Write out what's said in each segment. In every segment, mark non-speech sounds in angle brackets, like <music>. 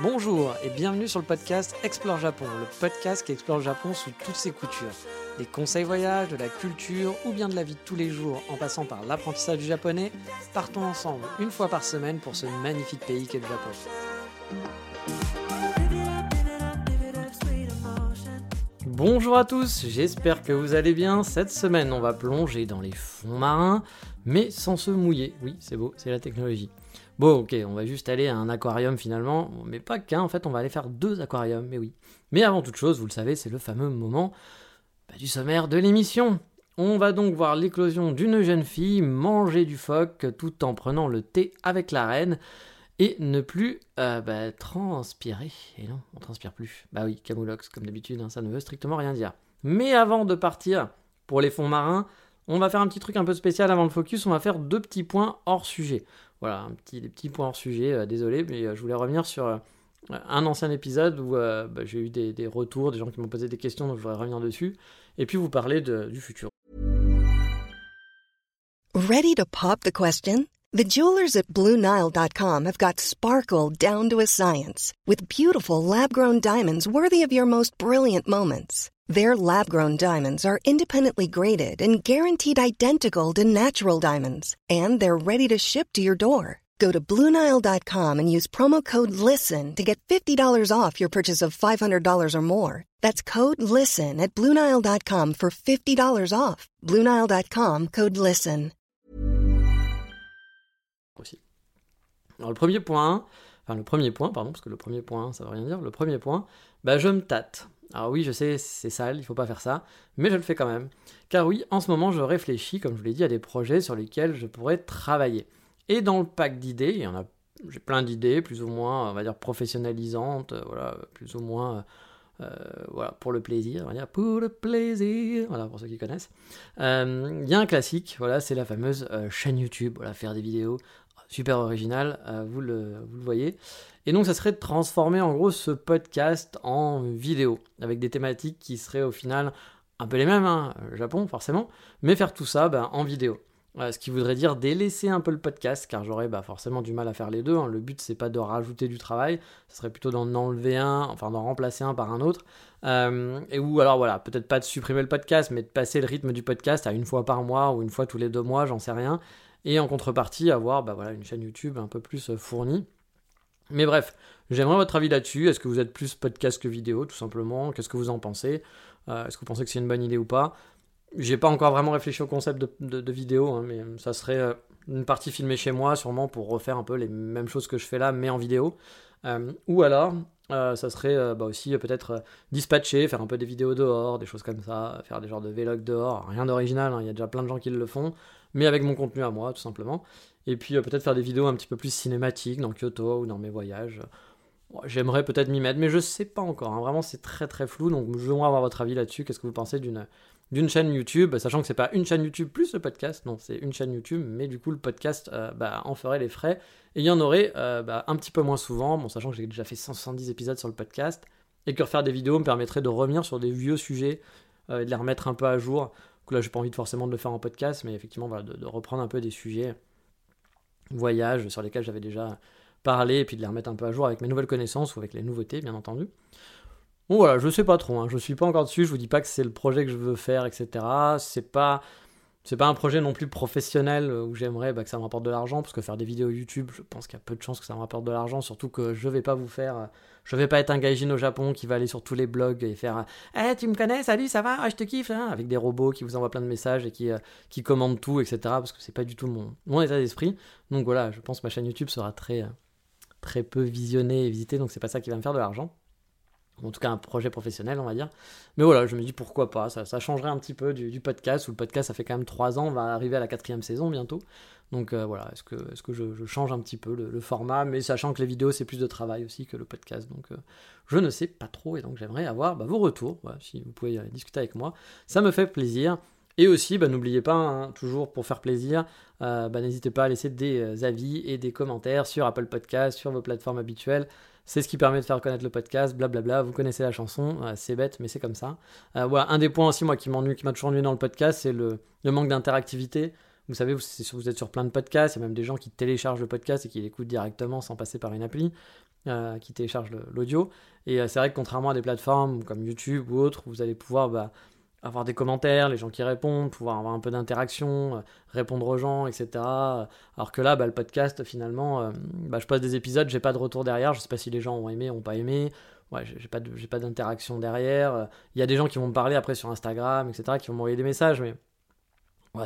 Bonjour et bienvenue sur le podcast Explore Japon, le podcast qui explore le Japon sous toutes ses coutures. Des conseils voyages, de la culture ou bien de la vie de tous les jours en passant par l'apprentissage du japonais, partons ensemble une fois par semaine pour ce magnifique pays qu'est le Japon. Bonjour à tous, j'espère que vous allez bien. Cette semaine, on va plonger dans les fonds marins, mais sans se mouiller. Oui, c'est beau, c'est la technologie. Bon, ok, on va juste aller à un aquarium finalement, mais pas qu'un, en fait, on va aller faire deux aquariums, mais oui. Mais avant toute chose, vous le savez, c'est le fameux moment bah, du sommaire de l'émission. On va donc voir l'éclosion d'une jeune fille manger du phoque tout en prenant le thé avec la reine et ne plus euh, bah, transpirer. Et non, on transpire plus. Bah oui, Camoulox, comme d'habitude, hein, ça ne veut strictement rien dire. Mais avant de partir pour les fonds marins, on va faire un petit truc un peu spécial avant le focus, on va faire deux petits points hors sujet. Voilà, un petit, des petits points hors sujet, euh, désolé, mais euh, je voulais revenir sur euh, un ancien épisode où bah, j'ai eu des, retours, des gens qui m'ont posé des questions, donc je voudrais revenir dessus, et puis vous parler du futur. Ready to pop the question? The jewelers at BlueNile.com have got sparkle down to a science with beautiful lab-grown diamonds worthy of your most brilliant moments. Their lab grown diamonds are independently graded and guaranteed identical to natural diamonds, and they're ready to ship to your door. Go to Bluenile.com and use promo code LISTEN to get $50 off your purchase of $500 or more. That's code LISTEN at Bluenile.com for $50 off. Bluenile.com code LISTEN. Aussi. Alors, le premier point, enfin, le premier point, pardon, parce que le premier point, ça veut rien dire. Le premier point, bah, je me tâte. Alors oui, je sais, c'est sale, il faut pas faire ça, mais je le fais quand même. Car oui, en ce moment, je réfléchis, comme je vous l'ai dit, à des projets sur lesquels je pourrais travailler. Et dans le pack d'idées, il y en a, j'ai plein d'idées, plus ou moins, on va dire professionnalisantes, euh, voilà, plus ou moins, euh, voilà, pour le plaisir, on va dire pour le plaisir, voilà, pour ceux qui connaissent. Euh, il y a un classique, voilà, c'est la fameuse chaîne YouTube, voilà, faire des vidéos super original, vous, le, vous le voyez. Et donc, ça serait de transformer en gros ce podcast en vidéo, avec des thématiques qui seraient au final un peu les mêmes, hein, Japon forcément, mais faire tout ça ben, en vidéo. ce qui voudrait dire délaisser un peu le podcast, car j'aurais bah, forcément du mal à faire les deux. Hein. Le but, c'est pas de rajouter du travail, ce serait plutôt d'en enlever un, enfin d'en remplacer un par un autre. Euh, et ou alors voilà, peut-être pas de supprimer le podcast, mais de passer le rythme du podcast à une fois par mois ou une fois tous les deux mois, j'en sais rien. Et en contrepartie, avoir bah, voilà, une chaîne YouTube un peu plus euh, fournie. Mais bref, j'aimerais votre avis là-dessus. Est-ce que vous êtes plus podcast que vidéo, tout simplement? Qu'est-ce que vous en pensez? Euh, Est-ce que vous pensez que c'est une bonne idée ou pas? J'ai pas encore vraiment réfléchi au concept de, vidéo, hein, mais ça serait euh, une partie filmée chez moi, sûrement pour refaire un peu les mêmes choses que je fais là, mais en vidéo. Euh, ou alors, ça serait bah, aussi peut-être dispatcher, faire un peu des vidéos dehors, des choses comme ça, faire des genres de vlogs dehors. Rien d'original, hein, il y a déjà plein de gens qui le font, mais avec mon contenu à moi, tout simplement. Et puis euh, peut-être faire des vidéos un petit peu plus cinématiques dans Kyoto ou dans mes voyages. J'aimerais peut-être m'y mettre, mais je sais pas encore. Hein. Vraiment, c'est très très flou. Donc, je voudrais avoir votre avis là-dessus. Qu'est-ce que vous pensez d'une d'une chaîne YouTube, sachant que c'est pas une chaîne YouTube plus le podcast, non, c'est une chaîne YouTube, mais du coup le podcast euh, bah, en ferait les frais et il y en aurait euh, bah, un petit peu moins souvent, bon, sachant que j'ai déjà fait 170 épisodes sur le podcast et que refaire des vidéos me permettrait de revenir sur des vieux sujets et de les remettre un peu à jour. Donc là, j'ai pas envie de forcément de le faire en podcast, mais effectivement, voilà, de reprendre un peu des sujets voyages sur lesquels j'avais déjà parlé, et puis de les remettre un peu à jour avec mes nouvelles connaissances ou avec les nouveautés, bien entendu. Bon voilà, je sais pas trop, hein. je suis pas encore dessus, je vous dis pas que c'est le projet que je veux faire, etc. C'est pas c'est pas un projet non plus professionnel euh, où j'aimerais bah, que ça me rapporte de l'argent, parce que faire des vidéos YouTube, je pense qu'il y a peu de chances que ça me rapporte de l'argent, surtout que je vais pas vous faire, euh, je vais pas être un gaijin au Japon qui va aller sur tous les blogs et faire Eh, tu me connais, salut, ça va, ah, je te kiffe, hein avec des robots qui vous envoient plein de messages et qui, euh, qui commandent tout, etc. Parce que c'est pas du tout mon, mon état d'esprit. Donc voilà, je pense que ma chaîne YouTube sera très, très peu visionnée et visitée, donc c'est pas ça qui va me faire de l'argent en tout cas un projet professionnel, on va dire. Mais voilà, je me dis pourquoi pas, ça, changerait un petit peu du, podcast, où le podcast, ça fait quand même trois ans, on va arriver à la quatrième saison bientôt. Donc euh, voilà, est-ce que, est -ce que je, change un petit peu le, format, mais sachant que les vidéos, c'est plus de travail aussi que le podcast. Donc euh, je ne sais pas trop, et donc j'aimerais avoir bah, vos retours, si vous pouvez discuter avec moi. Ça me fait plaisir. Et aussi, bah, n'oubliez pas, hein, toujours pour faire plaisir, euh, bah, n'hésitez pas à laisser des avis et des commentaires sur Apple Podcast, sur vos plateformes habituelles. C'est ce qui permet de faire connaître le podcast, blablabla. Vous connaissez la chanson, euh, c'est bête, mais c'est comme ça. Euh, voilà, un des points aussi, moi, qui qui m'a toujours ennuyé dans le podcast, c'est le, manque d'interactivité. Vous savez, vous, vous êtes sur plein de podcasts, il y a même des gens qui téléchargent le podcast et qui l'écoutent directement sans passer par une appli, euh, qui téléchargent l'audio. Et euh, c'est vrai que contrairement à des plateformes comme YouTube ou autres, vous allez pouvoir bah, avoir des commentaires, les gens qui répondent, pouvoir avoir un peu d'interaction, euh, répondre aux gens, etc. Alors que là, bah, le podcast, finalement, bah, je passe des épisodes, j'ai pas de retour derrière, je sais pas si les gens ont aimé, ont pas aimé. Ouais, j'ai pas pas d'interaction derrière. Il y a des gens qui vont me parler après sur Instagram, etc., qui vont m'envoyer des messages, mais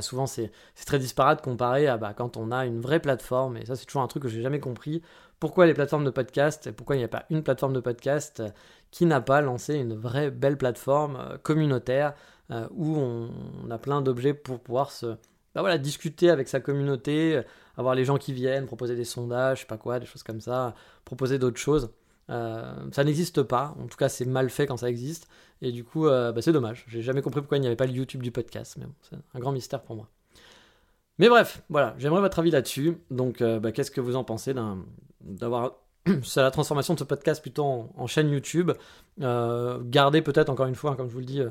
souvent, c'est très disparate comparé à bah, quand on a une vraie plateforme. Et ça, c'est toujours un truc que j'ai jamais compris. Pourquoi les plateformes de podcast Pourquoi il n'y a pas une plateforme de podcast euh, qui n'a pas lancé une vraie belle plateforme euh, communautaire euh, où on, a plein d'objets pour pouvoir se bah, voilà, discuter avec sa communauté, avoir les gens qui viennent, proposer des sondages, je sais pas quoi, des choses comme ça, proposer d'autres choses. ça n'existe pas, en tout cas c'est mal fait quand ça existe. Et du coup, euh, bah, c'est dommage. J'ai jamais compris pourquoi il n'y avait pas le YouTube du podcast. Mais bon, c'est un grand mystère pour moi. Mais bref, voilà, j'aimerais votre avis là-dessus. Donc, euh, bah, qu'est-ce que vous en pensez d'avoir. <clears throat> C'est la transformation de ce podcast plutôt en, chaîne YouTube. Euh, garder peut-être, encore une fois, comme je vous le dis,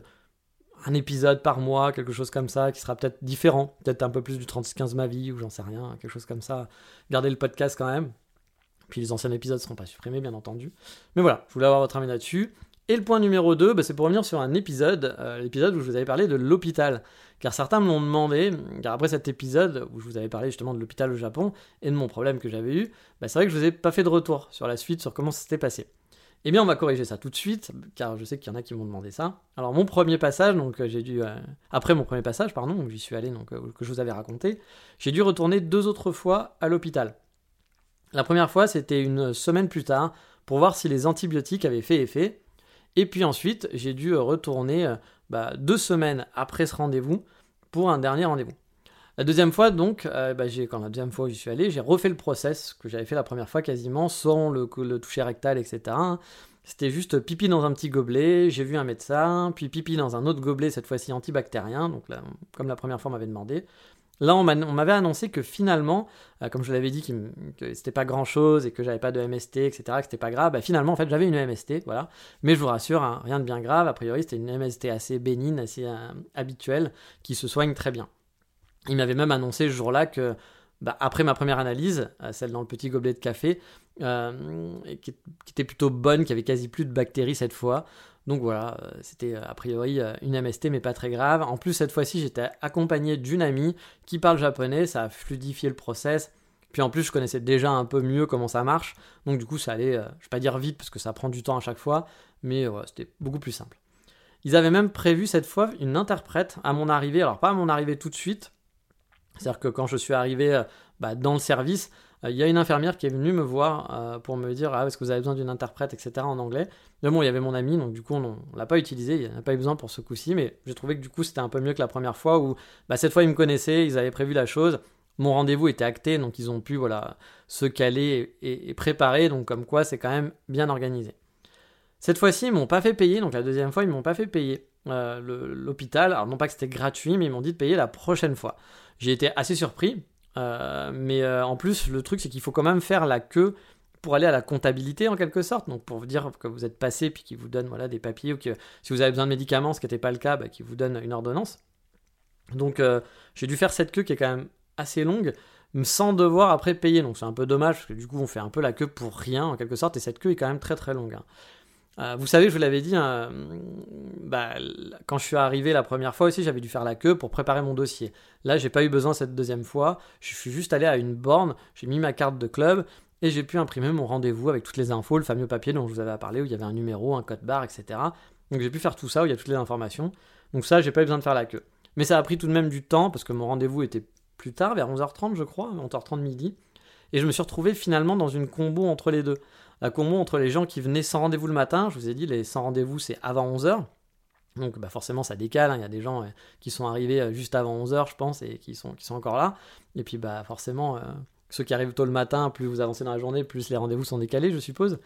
un épisode par mois, quelque chose comme ça, qui sera peut-être différent. Peut-être un peu plus du 36-15 ma vie, ou j'en sais rien, quelque chose comme ça. Garder le podcast quand même. Puis les anciens épisodes ne seront pas supprimés, bien entendu. Mais voilà, je voulais avoir votre avis là-dessus. Et le point numéro 2, bah, c'est pour revenir sur un épisode, euh, l'épisode où je vous avais parlé de l'hôpital. Car certains me l'ont demandé, car après cet épisode où je vous avais parlé justement de l'hôpital au Japon et de mon problème que j'avais eu, bah, c'est vrai que je vous ai pas fait de retour sur la suite, sur comment ça s'était passé. Eh bien, on va corriger ça tout de suite, car je sais qu'il y en a qui m'ont demandé ça. Alors, mon premier passage, donc euh, j'ai dû. Euh, après mon premier passage, pardon, où j'y suis allé, donc que je vous avais raconté, j'ai dû retourner deux autres fois à l'hôpital. La première fois, c'était une semaine plus tard, pour voir si les antibiotiques avaient fait effet. Et puis ensuite, j'ai dû euh, retourner euh, bah, deux semaines après ce rendez-vous pour un dernier rendez-vous. La deuxième fois, donc, euh, bah, quand la deuxième fois où j'y suis allé, j'ai refait le process que j'avais fait la première fois quasiment, sans le, toucher rectal, etc. C'était juste pipi dans un petit gobelet, j'ai vu un médecin, puis pipi dans un autre gobelet, cette fois-ci antibactérien, comme la première fois m'avait demandé. Là, on m'avait annoncé que finalement, euh, comme je l'avais dit, que c'était pas grand chose et que j'avais pas de MST, etc., que c'était pas grave, bah, finalement, en fait, j'avais une MST, voilà. Mais je vous rassure, hein, rien de bien grave. A priori, c'était une MST assez bénigne, assez euh, habituelle, qui se soigne très bien. Il m'avait même annoncé ce jour-là que, bah, après ma première analyse, euh, celle dans le petit gobelet de café, qui, était plutôt bonne, qui avait quasi plus de bactéries cette fois, donc voilà, euh, c'était euh, a priori euh, une MST mais pas très grave. En plus cette fois-ci j'étais accompagné d'une amie qui parle japonais, ça a fluidifié le process. Puis en plus je connaissais déjà un peu mieux comment ça marche, donc du coup ça allait, je vais pas dire vite parce que ça prend du temps à chaque fois, mais c'était beaucoup plus simple. Ils avaient même prévu cette fois une interprète à mon arrivée, alors pas à mon arrivée tout de suite, c'est-à-dire que quand je suis arrivé bah, dans le service, il y a une infirmière qui est venue me voir pour me dire ah, est-ce que vous avez besoin d'une interprète, etc. en anglais. Mais bon, il y avait mon ami, donc du coup, on ne l'a pas utilisé, il n'y a pas eu besoin pour ce coup-ci, mais j'ai trouvé que du coup, c'était un peu mieux que la première fois où, bah, cette fois, ils me connaissaient, ils avaient prévu la chose, mon rendez-vous était acté, donc ils ont pu, voilà, se caler et, préparer, donc comme quoi, c'est quand même bien organisé. Cette fois-ci, ils m'ont pas fait payer, donc la deuxième fois, ils m'ont pas fait payer euh, l'hôpital. Alors, non pas que c'était gratuit, mais ils m'ont dit de payer la prochaine fois. J'ai été assez surpris, euh, mais euh, en plus, le truc, c'est qu'il faut quand même faire la queue pour aller à la comptabilité en quelque sorte, donc pour vous dire que vous êtes passé puis qu'ils vous donnent voilà, des papiers ou que si vous avez besoin de médicaments, ce qui n'était pas le cas, bah, qu'ils vous donnent une ordonnance. Donc j'ai dû faire cette queue qui est quand même assez longue, sans devoir après payer, donc c'est un peu dommage parce que du coup on fait un peu la queue pour rien en quelque sorte et cette queue est quand même très très longue. Euh, vous savez, je vous l'avais dit, hein, bah, quand je suis arrivé la première fois aussi, j'avais dû faire la queue pour préparer mon dossier. Là, j'ai pas eu besoin cette deuxième fois. Je suis juste allé à une borne, j'ai mis ma carte de club et j'ai pu imprimer mon rendez-vous avec toutes les infos, le fameux papier dont je vous avais parlé où il y avait un numéro, un code barre, etc. Donc j'ai pu faire tout ça où il y a toutes les informations. Donc ça, j'ai pas eu besoin de faire la queue. Mais ça a pris tout de même du temps parce que mon rendez-vous était plus tard, vers 11h30 je crois, 11h30 midi. Et je me suis retrouvé finalement dans une combo entre les deux. La combo entre les gens qui venaient sans rendez-vous le matin, je vous ai dit, les sans rendez-vous c'est avant 11h. Donc bah forcément ça décale, hein. il y a des gens euh, qui sont arrivés euh, juste avant 11h je pense et qui sont, encore là. Et puis bah forcément... Euh, ceux qui arrivent tôt le matin, plus vous avancez dans la journée, plus les rendez-vous sont décalés, je suppose.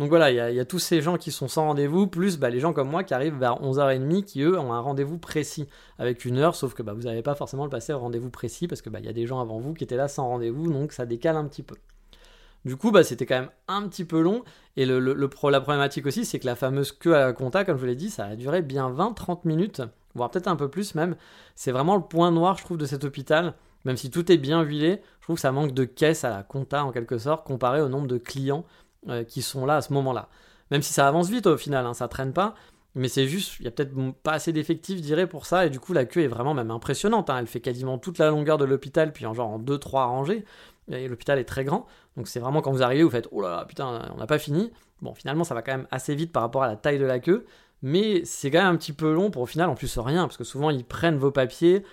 Donc voilà, il y, a tous ces gens qui sont sans rendez-vous, plus bah, les gens comme moi qui arrivent vers 11h30, qui eux ont un rendez-vous précis, avec une heure, sauf que bah, vous n'avez pas forcément le passer au rendez-vous précis, parce qu'il bah, y a des gens avant vous qui étaient là sans rendez-vous, donc ça décale un petit peu. Du coup, bah, c'était quand même un petit peu long, et la problématique aussi, c'est que la fameuse queue à la compta, comme je vous l'ai dit, ça a duré bien 20-30 minutes, voire peut-être un peu plus même. C'est vraiment le point noir, je trouve, de cet hôpital Même si tout est bien huilé, je trouve que ça manque de caisse à la compta en quelque sorte, comparé au nombre de clients euh, qui sont là à ce moment-là. Même si ça avance vite au final, hein, ça traîne pas, mais c'est juste, il y a peut-être pas assez d'effectifs, je dirais, pour ça, et du coup la queue est vraiment même impressionnante. Hein. Elle fait quasiment toute la longueur de l'hôpital, puis en genre en 2-3 rangées. L'hôpital est très grand, donc c'est vraiment quand vous arrivez, vous faites oh là là, putain, on n'a pas fini. Bon, finalement, ça va quand même assez vite par rapport à la taille de la queue, mais c'est quand même un petit peu long pour au final en plus rien, parce que souvent ils prennent vos papiers,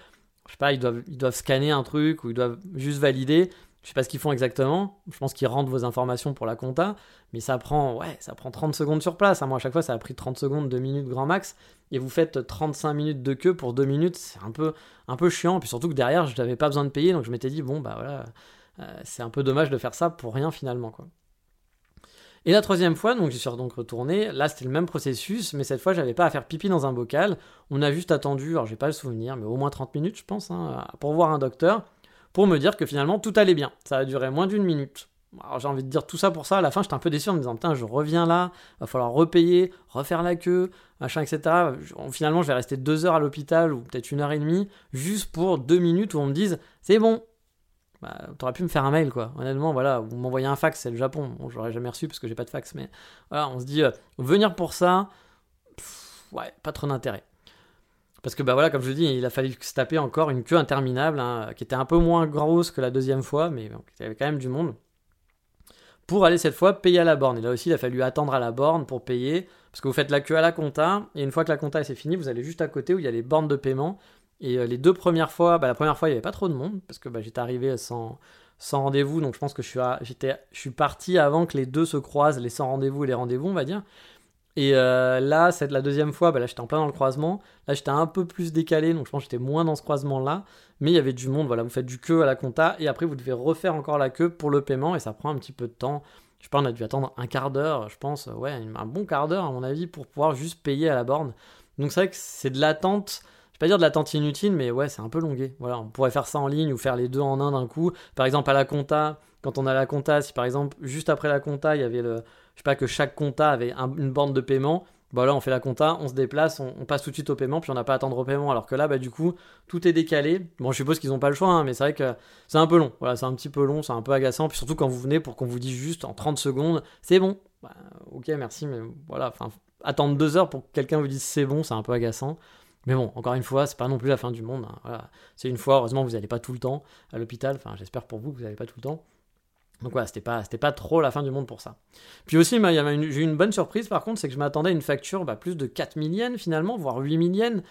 je sais pas, ils doivent, ils doivent scanner un truc ou ils doivent juste valider. Je sais pas ce qu'ils font exactement. Je pense qu'ils rentrent vos informations pour la compta, mais ça prend, ouais, ça prend 30 secondes sur place. Hein. Moi, à chaque fois, ça a pris 30 secondes, 2 minutes grand max. Et vous faites 35 minutes de queue pour 2 minutes. C'est un peu, un peu chiant. Puis surtout que derrière, je n'avais pas besoin de payer. Donc je m'étais dit, bon, bah voilà, c'est un peu dommage de faire ça pour rien finalement, quoi. Et la troisième fois, donc j'y suis donc retourné, là c'était le même processus, mais cette fois j'avais pas à faire pipi dans un bocal, on a juste attendu, alors j'ai pas le souvenir, mais au moins 30 minutes je pense, hein, pour voir un docteur, pour me dire que finalement tout allait bien. Ça a duré moins d'une minute. Alors j'ai envie de dire tout ça pour ça, à la fin j'étais un peu déçu en me disant putain je reviens là, va falloir repayer, refaire la queue, machin etc. Finalement je vais rester deux heures à l'hôpital ou peut-être une heure et demie juste pour deux minutes où on me dise c'est bon, bah, t'aurais pu me faire un mail, quoi. Honnêtement, voilà, vous m'envoyez un fax, c'est le Japon. Bon, je l'aurais jamais reçu parce que j'ai pas de fax, mais voilà, on se dit, euh, venir pour ça, ouais, pas trop d'intérêt. Parce que, bah voilà, comme je dis, il a fallu se taper encore une queue interminable, hein, qui était un peu moins grosse que la deuxième fois, mais il y avait quand même du monde. Pour aller cette fois payer à la borne. Et là aussi, il a fallu attendre à la borne pour payer, parce que vous faites la queue à la compta, et une fois que la compta c'est fini, vous allez juste à côté où il y a les bornes de paiement, et euh, les deux premières fois, bah, la première fois, il n'y avait pas trop de monde, parce que bah, j'étais arrivé sans, sans rendez-vous, donc je pense que je suis, j'étais, je suis parti avant que les deux se croisent, les sans rendez-vous et les rendez-vous, on va dire. Et euh, là, c'est la deuxième fois, bah, là j'étais en plein dans le croisement. Là j'étais un peu plus décalé, donc je pense que j'étais moins dans ce croisement-là. Mais il y avait du monde, voilà, vous faites du queue à la compta, et après vous devez refaire encore la queue pour le paiement, et ça prend un petit peu de temps. Je sais pas, on a dû attendre un quart d'heure, je pense, ouais, un bon quart d'heure à mon avis, pour pouvoir juste payer à la borne. Donc c'est vrai que c'est de l'attente pas dire de l'attente inutile, mais ouais, c'est un peu longué. Voilà, on pourrait faire ça en ligne ou faire les deux en un d'un coup. Par exemple, à la compta, quand on a la compta, si par exemple, juste après la compta, il y avait le. Je sais pas, que chaque compta avait une bande de paiement. Bah là, on fait la compta, on se déplace, on, passe tout de suite au paiement, puis on n'a pas à attendre au paiement. Alors que là, bah du coup, tout est décalé. Bon, je suppose qu'ils n'ont pas le choix, hein, mais c'est vrai que c'est un peu long. Voilà, c'est un petit peu long, c'est un peu agaçant. Puis surtout quand vous venez pour qu'on vous dise juste en 30 secondes, c'est bon. Bah, ok, merci, mais voilà, enfin, attendre deux heures pour que quelqu'un vous dise c'est bon, c'est un peu agaçant. Mais bon, encore une fois, c'est pas non plus la fin du monde. Hein, c'est une fois, heureusement, vous n'allez pas tout le temps à l'hôpital. Enfin, j'espère pour vous que vous n'allez pas tout le temps. Donc voilà, c'était pas, pas trop la fin du monde pour ça. Puis aussi, j'ai eu une bonne surprise par contre, c'est que je m'attendais à une facture bah, plus de 4000 yens finalement, voire 8000 yens.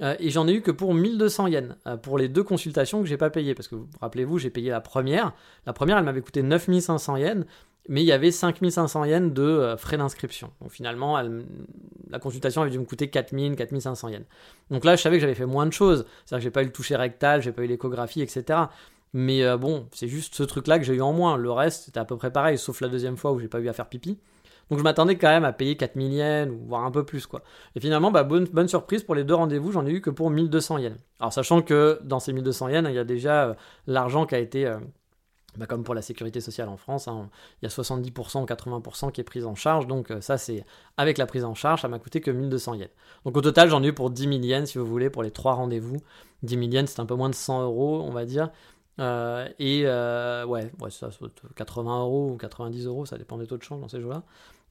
Euh, et j'en ai eu que pour 1200 yens euh, pour les deux consultations que j'ai pas payées. Parce que rappelez-vous, j'ai payé la première. La première, elle m'avait coûté 9500 yens mais il y avait 5500 yens de euh, frais d'inscription. Donc finalement, la consultation avait dû me coûter 4000, 4500 yens. Donc là, je savais que j'avais fait moins de choses. C'est-à-dire que j'ai pas eu le toucher rectal, j'ai pas eu l'échographie, etc. Mais euh, bon, c'est juste ce truc-là que j'ai eu en moins. Le reste, c'était à peu près pareil, sauf la deuxième fois où j'ai pas eu à faire pipi. Donc je m'attendais quand même à payer 4000 yens, voire un peu plus, quoi. Et finalement, bah, bonne, bonne surprise, pour les deux rendez-vous, j'en ai eu que pour 1200 yens. Alors sachant que dans ces 1200 yens, il y a déjà euh, l'argent qui a été... Bah, comme pour la sécurité sociale en France, hein, il y a 70% ou 80% qui est prise en charge, donc euh, ça c'est avec la prise en charge, ça m'a coûté que 1200 yens. Donc au total j'en ai eu pour 10 000 yens si vous voulez, pour les trois rendez-vous. 10 000 yens c'est un peu moins de 100 euros on va dire. Euh, et euh, ouais, ça, 80 euros ou 90 euros, ça dépend des taux de change dans ces jours-là.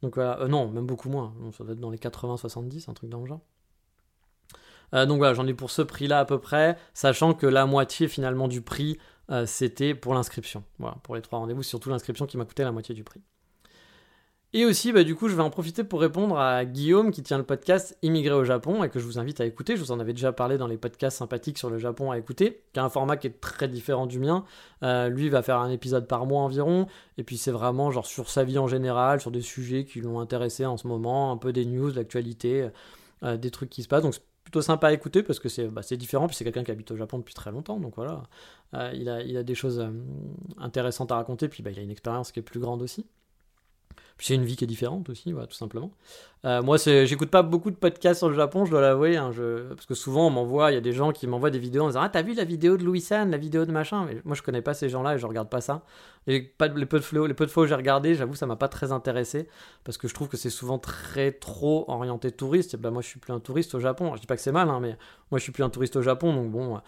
Donc voilà, non, même beaucoup moins, ça doit être dans les 80-70, un truc dans le genre. donc voilà, j'en ai pour ce prix-là à peu près, sachant que la moitié finalement du prix euh, c'était pour l'inscription. Voilà, pour les trois rendez-vous, surtout l'inscription qui m'a coûté la moitié du prix. Et aussi, bah, du coup, je vais en profiter pour répondre à Guillaume qui tient le podcast Immigré au Japon et que je vous invite à écouter. Je vous en avais déjà parlé dans les podcasts sympathiques sur le Japon à écouter, qui a un format qui est très différent du mien. Euh, lui va faire un épisode par mois environ, et puis c'est vraiment genre sur sa vie en général, sur des sujets qui l'ont intéressé en ce moment, un peu des news, l'actualité, euh, des trucs qui se passent. Donc plutôt sympa à écouter parce que c'est bah, différent, puis c'est quelqu'un qui habite au Japon depuis très longtemps, donc voilà, euh, il, a, il, a, des choses euh, intéressantes à raconter, puis bah, il a une expérience qui est plus grande aussi. Puis c'est une vie qui est différente aussi, tout simplement. Euh, moi, j'écoute pas beaucoup de podcasts sur le Japon, je dois l'avouer, hein, parce que souvent on m'envoie, il y a des gens qui m'envoient des vidéos en disant Ah, t'as vu la vidéo de Louis San, la vidéo de machin? Mais moi, je connais pas ces gens-là et je regarde pas ça. Et les, peu de, les peu de fois où j'ai regardé, j'avoue, ça m'a pas très intéressé, parce que je trouve que c'est souvent très trop orienté touriste. Et ben, moi, je suis plus un touriste au Japon. Je dis pas que c'est mal, hein, mais moi, je suis plus un touriste au Japon, donc bon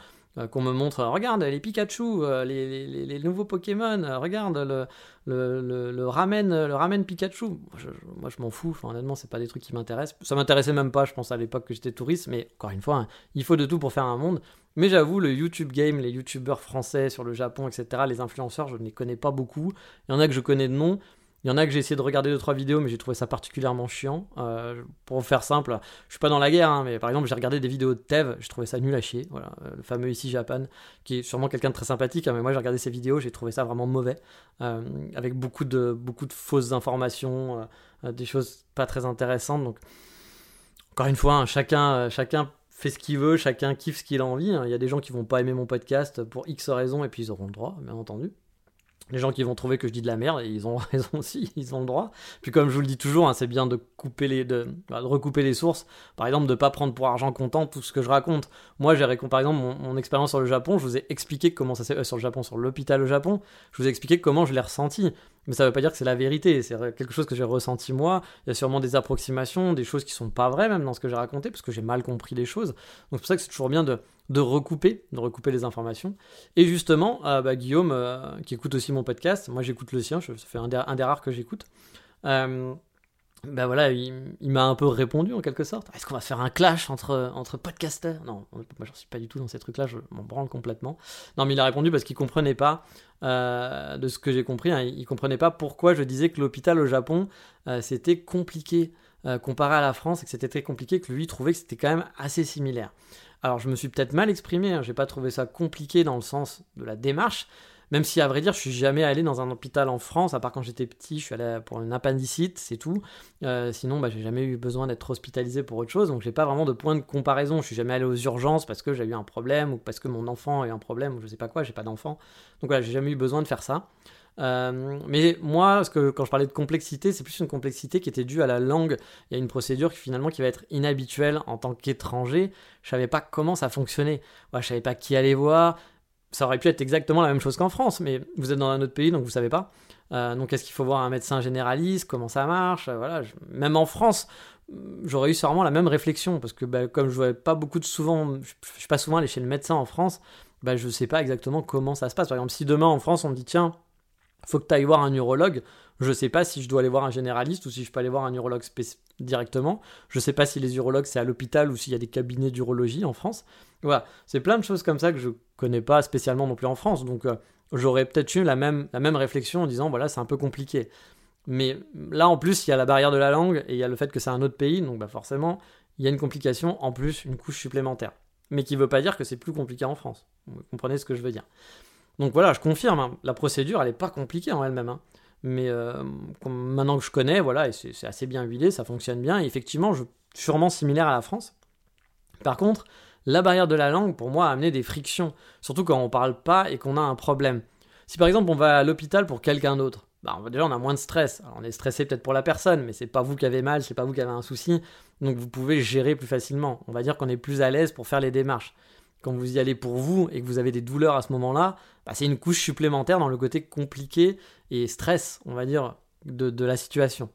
qu'on me montre, regarde les Pikachu, les, les, nouveaux Pokémon, regarde le, le, le, ramen, le ramen Pikachu. Moi, je, m'en fous, enfin, honnêtement, c'est pas des trucs qui m'intéressent. Ça m'intéressait même pas, je pense, à l'époque que j'étais touriste, mais encore une fois, hein, il faut de tout pour faire un monde. Mais j'avoue, le YouTube game, les YouTubeurs français sur le Japon, etc., les influenceurs, je ne les connais pas beaucoup. Il y en a que je connais de nom, il y en a que j'ai essayé de regarder 2-3 vidéos, mais j'ai trouvé ça particulièrement chiant. Euh, pour faire simple, je suis pas dans la guerre, hein, mais par exemple, j'ai regardé des vidéos de Tev, je trouvais ça nul à chier. Euh, le fameux ici Japan, qui est sûrement quelqu'un de très sympathique, hein, mais moi j'ai regardé ses vidéos, j'ai trouvé ça vraiment mauvais, euh, avec beaucoup de, beaucoup de fausses informations, des choses pas très intéressantes. Donc, encore une fois, hein, chacun, chacun fait ce qu'il veut, chacun kiffe ce qu'il a envie. Il y a des gens qui vont pas aimer mon podcast pour X raisons, et puis ils auront le droit, bien entendu les gens qui vont trouver que je dis de la merde, ils ont <laughs> raison aussi, ils ont le droit. Puis comme je vous le dis toujours, hein, c'est bien de couper les, bah, de, recouper les sources. Par exemple, de pas prendre pour argent comptant tout ce que je raconte. Moi, j'ai par exemple mon, expérience sur le Japon, je vous ai expliqué comment ça s'est euh, sur le Japon, sur l'hôpital au Japon. Je vous ai expliqué comment je l'ai ressenti. Mais ça veut pas dire que c'est la vérité. C'est quelque chose que j'ai ressenti moi. Il y a sûrement des approximations, des choses qui sont pas vraies même dans ce que j'ai raconté, parce que j'ai mal compris les choses. Donc c'est pour ça que c'est toujours bien de de recouper, de recouper les informations. Et justement, euh, bah, Guillaume, euh, qui écoute aussi mon podcast, moi j'écoute le sien, ça fait un des, rares que j'écoute. Euh, ben voilà, il, m'a un peu répondu en quelque sorte. Est-ce qu'on va faire un clash entre, entre podcasters Non, moi j'en suis pas du tout dans ces trucs-là, je m'en branle complètement. Non, mais il a répondu parce qu'il comprenait pas, de ce que j'ai compris, hein, il comprenait pas pourquoi je disais que l'hôpital au Japon c'était compliqué comparé à la France et que c'était très compliqué, que lui trouvait que c'était quand même assez similaire. Alors je me suis peut-être mal exprimé, hein, j'ai pas trouvé ça compliqué dans le sens de la démarche, même si à vrai dire je suis jamais allé dans un hôpital en France, à part quand j'étais petit, je suis allé pour une appendicite, c'est tout. Euh, sinon bah, j'ai jamais eu besoin d'être hospitalisé pour autre chose, donc j'ai pas vraiment de point de comparaison. Je suis jamais allé aux urgences parce que j'ai eu un problème ou parce que mon enfant a eu un problème ou je sais pas quoi, j'ai pas d'enfant. Donc voilà, j'ai jamais eu besoin de faire ça. Euh, mais moi, parce que quand je parlais de complexité, c'est plus une complexité qui était due à la langue. Il y a une procédure qui finalement qui va être inhabituelle en tant qu'étranger. Je savais pas comment ça fonctionnait. Ouais, je savais pas qui aller voir. Ça aurait pu être exactement la même chose qu'en France, mais vous êtes dans un autre pays, donc vous savez pas. Euh, donc est-ce qu'il faut voir un médecin généraliste? Comment ça marche? Euh, Voilà. Même en France, j'aurais eu sûrement la même réflexion parce que bah, comme je ne pas beaucoup de souvent, je, suis pas souvent allé chez le médecin en France. Bah, je sais pas exactement comment ça se passe. Par exemple, si demain en France on me dit tiens faut que tu ailles voir un neurologue. Je sais pas si je dois aller voir un généraliste ou si je peux aller voir un neurologue directement. Je sais pas si les urologues c'est à l'hôpital ou s'il y a des cabinets d'urologie en France. Voilà, c'est plein de choses comme ça que je connais pas spécialement non plus en France. Donc euh, j'aurais peut-être eu la même, la même réflexion en disant voilà, c'est un peu compliqué. Mais là en plus, il y a la barrière de la langue et il y a le fait que c'est un autre pays, donc bah forcément, il y a une complication en plus, une couche supplémentaire. Mais qui veut pas dire que c'est plus compliqué en France. Vous comprenez ce que je veux dire. Donc voilà, je confirme, hein, la procédure, elle n'est pas compliquée en elle-même. Hein. Mais euh, maintenant que je connais, voilà, c'est assez bien huilé, ça fonctionne bien. Et effectivement, sûrement similaire à la France. Par contre, la barrière de la langue, pour moi, a amené des frictions. Surtout quand on parle pas et qu'on a un problème. Si par exemple on va à l'hôpital pour quelqu'un d'autre, bah, déjà on a moins de stress. on est stressé peut-être pour la personne, mais c'est pas vous qui avez mal, c'est pas vous qui avez un souci. Donc vous pouvez gérer plus facilement. On va dire qu'on est plus à l'aise pour faire les démarches quand vous y allez pour vous et que vous avez des douleurs à ce moment-là, bah, c'est une couche supplémentaire dans le côté compliqué et stress, on va dire, de, la situation.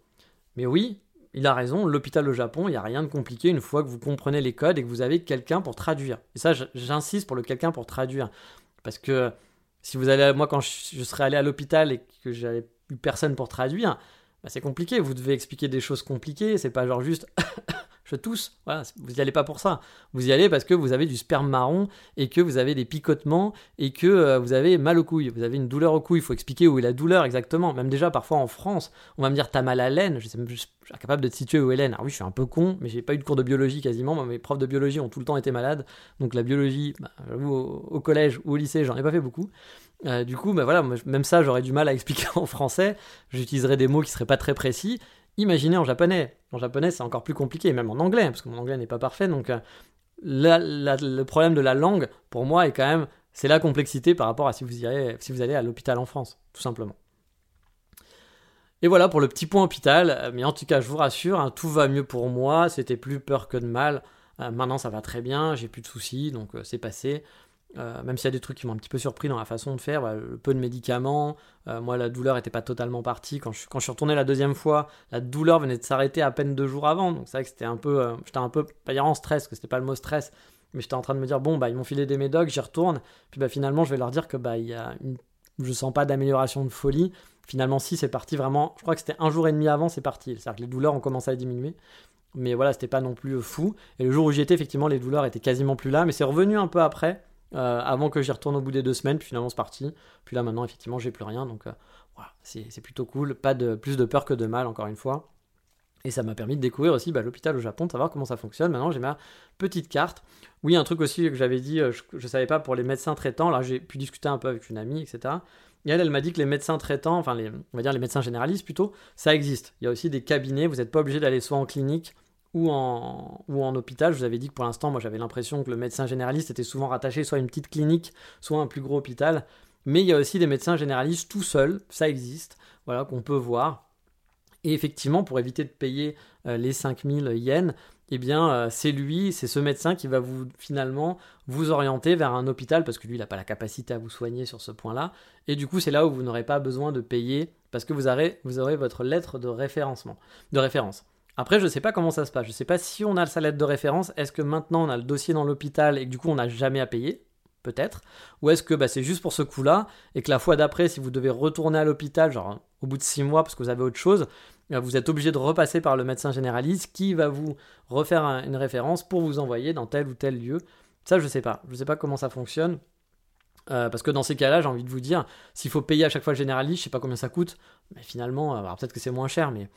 Mais oui, il a raison, l'hôpital au Japon, il n'y a rien de compliqué une fois que vous comprenez les codes et que vous avez quelqu'un pour traduire. Et ça, j'insiste pour le quelqu'un pour traduire. Parce que si vous allez, moi, quand je, serais allé à l'hôpital et que j'avais eu personne pour traduire, bah, c'est compliqué. Vous devez expliquer des choses compliquées. C'est pas genre juste je tousse. Vous n'y allez pas pour ça. Vous y allez parce que vous avez du sperme marron et que vous avez des picotements et que euh, vous avez mal aux couilles. Vous avez une douleur aux couilles. Il faut expliquer où est la douleur exactement. Même déjà, parfois en France, on va me dire t'as mal à l'aine. Je, je, suis incapable de te situer où est l'aine. Alors oui, je suis un peu con, mais j'ai pas eu de cours de biologie quasiment. mes profs de biologie ont tout le temps été malades. Donc la biologie, bah, au, collège ou au lycée, j'en ai pas fait beaucoup. Euh, du coup, bah voilà, même ça, j'aurais du mal à <laughs> expliquer en français. J'utiliserais des mots qui seraient pas très précis. Imaginez en japonais. En japonais, c'est encore plus compliqué, même en anglais, parce que mon anglais n'est pas parfait. Donc, euh, le problème de la langue, pour moi, est quand même, c'est la complexité par rapport à si vous, vous allez à l'hôpital en France, tout simplement. Et voilà pour le petit point hôpital. Mais en tout cas, je vous rassure, hein, tout va mieux pour moi. C'était plus peur que de mal. Euh, maintenant, ça va très bien. J'ai plus de soucis, donc euh, c'est passé. Euh, même s'il y a des trucs qui m'ont un petit peu surpris dans la façon de faire, le peu de médicaments, euh, moi la douleur n'était pas totalement partie. Quand je, suis retourné la deuxième fois, la douleur venait de s'arrêter à peine deux jours avant, donc c'est vrai que c'était un peu, euh, j'étais un peu, pas dire en stress, que c'était pas le mot stress, mais j'étais en train de me dire, bon, bah, ils m'ont filé des médocs, j'y retourne. Puis bah, finalement, je vais leur dire que bah, je sens pas d'amélioration de folie. Finalement, si, c'est parti vraiment. Je crois que c'était un jour et demi avant, c'est parti. C'est-à-dire que les douleurs ont commencé à diminuer. Mais voilà, c'était pas non plus fou. Et le jour où j'y étais, effectivement, les douleurs étaient quasiment plus là. Mais c'est revenu un peu après, euh, avant que j'y retourne au bout des deux semaines. Puis finalement, c'est parti. Puis là, maintenant, effectivement, j'ai plus rien. Donc euh, voilà, c'est plutôt cool. Pas de plus de peur que de mal, encore une fois. Et ça m'a permis de découvrir aussi bah, l'hôpital au Japon, de savoir comment ça fonctionne. Maintenant, j'ai ma petite carte. Oui, un truc aussi que j'avais dit, euh, je ne savais pas pour les médecins traitants. Là, j'ai pu discuter un peu avec une amie, etc. Et elle, elle m'a dit que les médecins traitants, enfin, les, on va dire les médecins généralistes plutôt, ça existe. Il y a aussi des cabinets, vous n'êtes pas obligé d'aller soit en clinique ou en, hôpital. Je vous avais dit que pour l'instant, moi, j'avais l'impression que le médecin généraliste était souvent rattaché soit à une petite clinique, soit à un plus gros hôpital. Mais il y a aussi des médecins généralistes tout seuls, ça existe, voilà, qu'on peut voir. Et effectivement, pour éviter de payer euh, les 5000 yens, eh bien, euh, c'est lui, c'est ce médecin qui va vous finalement vous orienter vers un hôpital parce que lui, il n'a pas la capacité à vous soigner sur ce point-là. Et du coup, c'est là où vous n'aurez pas besoin de payer parce que vous aurez, vous aurez votre lettre de référencement, de référence. Après, je sais pas comment ça se passe. Je sais pas si on a sa lettre de référence. Est-ce que maintenant on a le dossier dans l'hôpital et que du coup on n'a jamais à payer Peut-être? Ou est-ce que bah, c'est juste pour ce coup-là et que la fois d'après, si vous devez retourner à l'hôpital, genre au bout de six mois parce que vous avez autre chose, euh, vous êtes obligé de repasser par le médecin généraliste qui va vous refaire une référence pour vous envoyer dans tel ou tel lieu. Ça, je sais pas. Je sais pas comment ça fonctionne. Euh, parce que dans ces cas-là, j'ai envie de vous dire, s'il faut payer à chaque fois le généraliste, je sais pas combien ça coûte, mais finalement, euh, peut-être que c'est moins cher, mais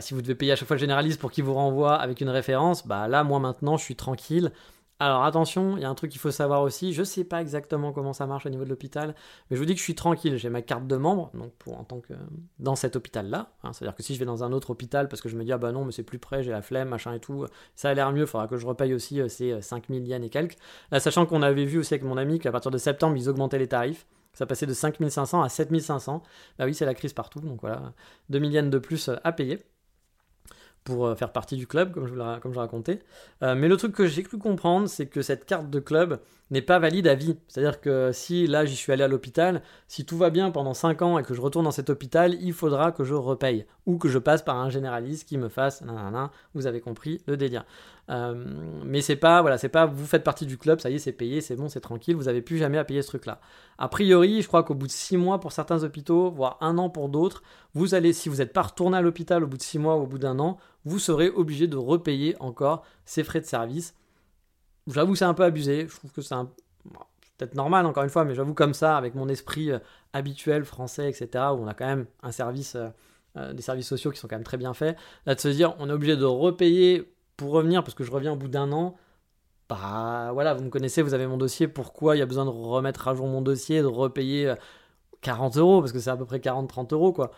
si vous devez payer à chaque fois le généraliste pour qu'il vous renvoie avec une référence, bah là, moi maintenant, je suis tranquille. Alors attention, il y a un truc qu'il faut savoir aussi, je ne sais pas exactement comment ça marche au niveau de l'hôpital, mais je vous dis que je suis tranquille, j'ai ma carte de membre, donc pour en tant que dans cet hôpital-là, hein, c'est-à-dire que si je vais dans un autre hôpital parce que je me dis ah bah non mais c'est plus près, j'ai la flemme, machin et tout, ça a l'air mieux, il faudra que je repaye aussi euh, ces 5000 euh, yens et quelques. Sachant qu'on avait vu aussi avec mon ami qu'à partir de septembre ils augmentaient les tarifs, ça passait de 5500 à 7500, bah oui c'est la crise partout, donc voilà, 2000 yens de plus à payer pour euh, faire partie du club, comme je, vous je racontais. Euh, mais le truc que j'ai cru comprendre, c'est que cette carte de club n'est pas valide à vie. C'est-à-dire que si là j'y suis allé à l'hôpital, si tout va bien pendant 5 ans et que je retourne dans cet hôpital, il faudra que je repaye. Ou que je passe par un généraliste qui me fasse nanana, vous avez compris le délire. Euh, mais c'est pas, voilà, c'est pas vous faites partie du club, ça y est, c'est payé, c'est bon, c'est tranquille, vous avez plus jamais à payer ce truc-là. A priori, je crois qu'au bout de 6 mois pour certains hôpitaux, voire un an pour d'autres, vous allez, si vous n'êtes pas retourné à l'hôpital au bout de 6 mois ou au bout d'un an, vous serez obligé de repayer encore ces frais de service. J'avoue c'est un peu abusé, je trouve que c'est peut-être normal encore une fois, mais j'avoue comme ça, avec mon esprit euh, habituel français, etc., où on a quand même un service, euh, des services sociaux qui sont quand même très bien faits, là de se dire on est obligé de repayer pour revenir, parce que je reviens au bout d'un an, bah voilà, vous me connaissez, vous avez mon dossier, pourquoi il y a besoin de remettre à jour mon dossier, de repayer 40 euh, euros, parce que c'est à peu près 40-30 euros, quoi.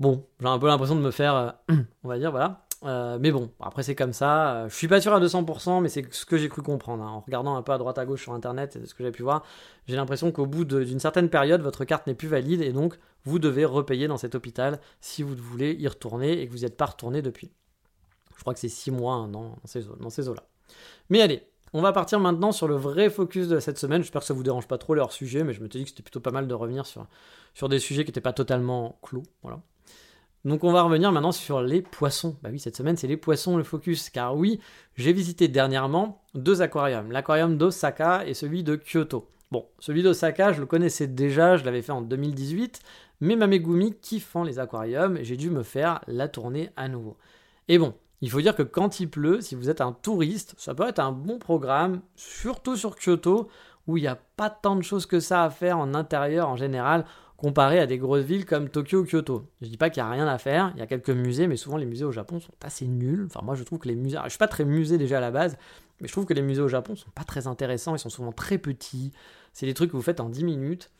Bon, j'ai un peu l'impression de me faire, euh, <clears throat> on va dire, voilà. Euh, mais bon, après c'est comme ça. Je suis pas sûr à 200%, mais c'est ce que j'ai cru comprendre. Hein. En regardant un peu à droite à gauche sur internet et ce que j'ai pu voir, j'ai l'impression qu'au bout d'une certaine période, votre carte n'est plus valide et donc vous devez repayer dans cet hôpital si vous voulez y retourner et que vous n'êtes pas retourné depuis. Je crois que c'est 6 mois, un an dans ces, eaux-là. Mais allez, on va partir maintenant sur le vrai focus de cette semaine. J'espère que ça vous dérange pas trop leur sujet, mais je me suis dit que c'était plutôt pas mal de revenir sur, sur des sujets qui n'étaient pas totalement clous. Voilà. Donc on va revenir maintenant sur les poissons. Bah oui, cette semaine c'est les poissons le focus, car oui, j'ai visité dernièrement deux aquariums, l'aquarium d'Osaka et celui de Kyoto. Bon, celui d'Osaka, je le connaissais déjà, je l'avais fait en 2018, mais ma Megumi kiffant les aquariums, j'ai dû me faire la tournée à nouveau. Et bon, il faut dire que quand il pleut, si vous êtes un touriste, ça peut être un bon programme, surtout sur Kyoto, où il n'y a pas tant de choses que ça à faire en intérieur en général, comparé à des grosses villes comme Tokyo ou Kyoto. Je dis pas qu'il n'y a rien à faire, il y a quelques musées, mais souvent les musées au Japon sont assez nuls. Enfin, moi je trouve que les musées. Je suis pas très musée déjà à la base, mais je trouve que les musées au Japon sont pas très intéressants, ils sont souvent très petits. C'est des trucs que vous faites en 10 minutes.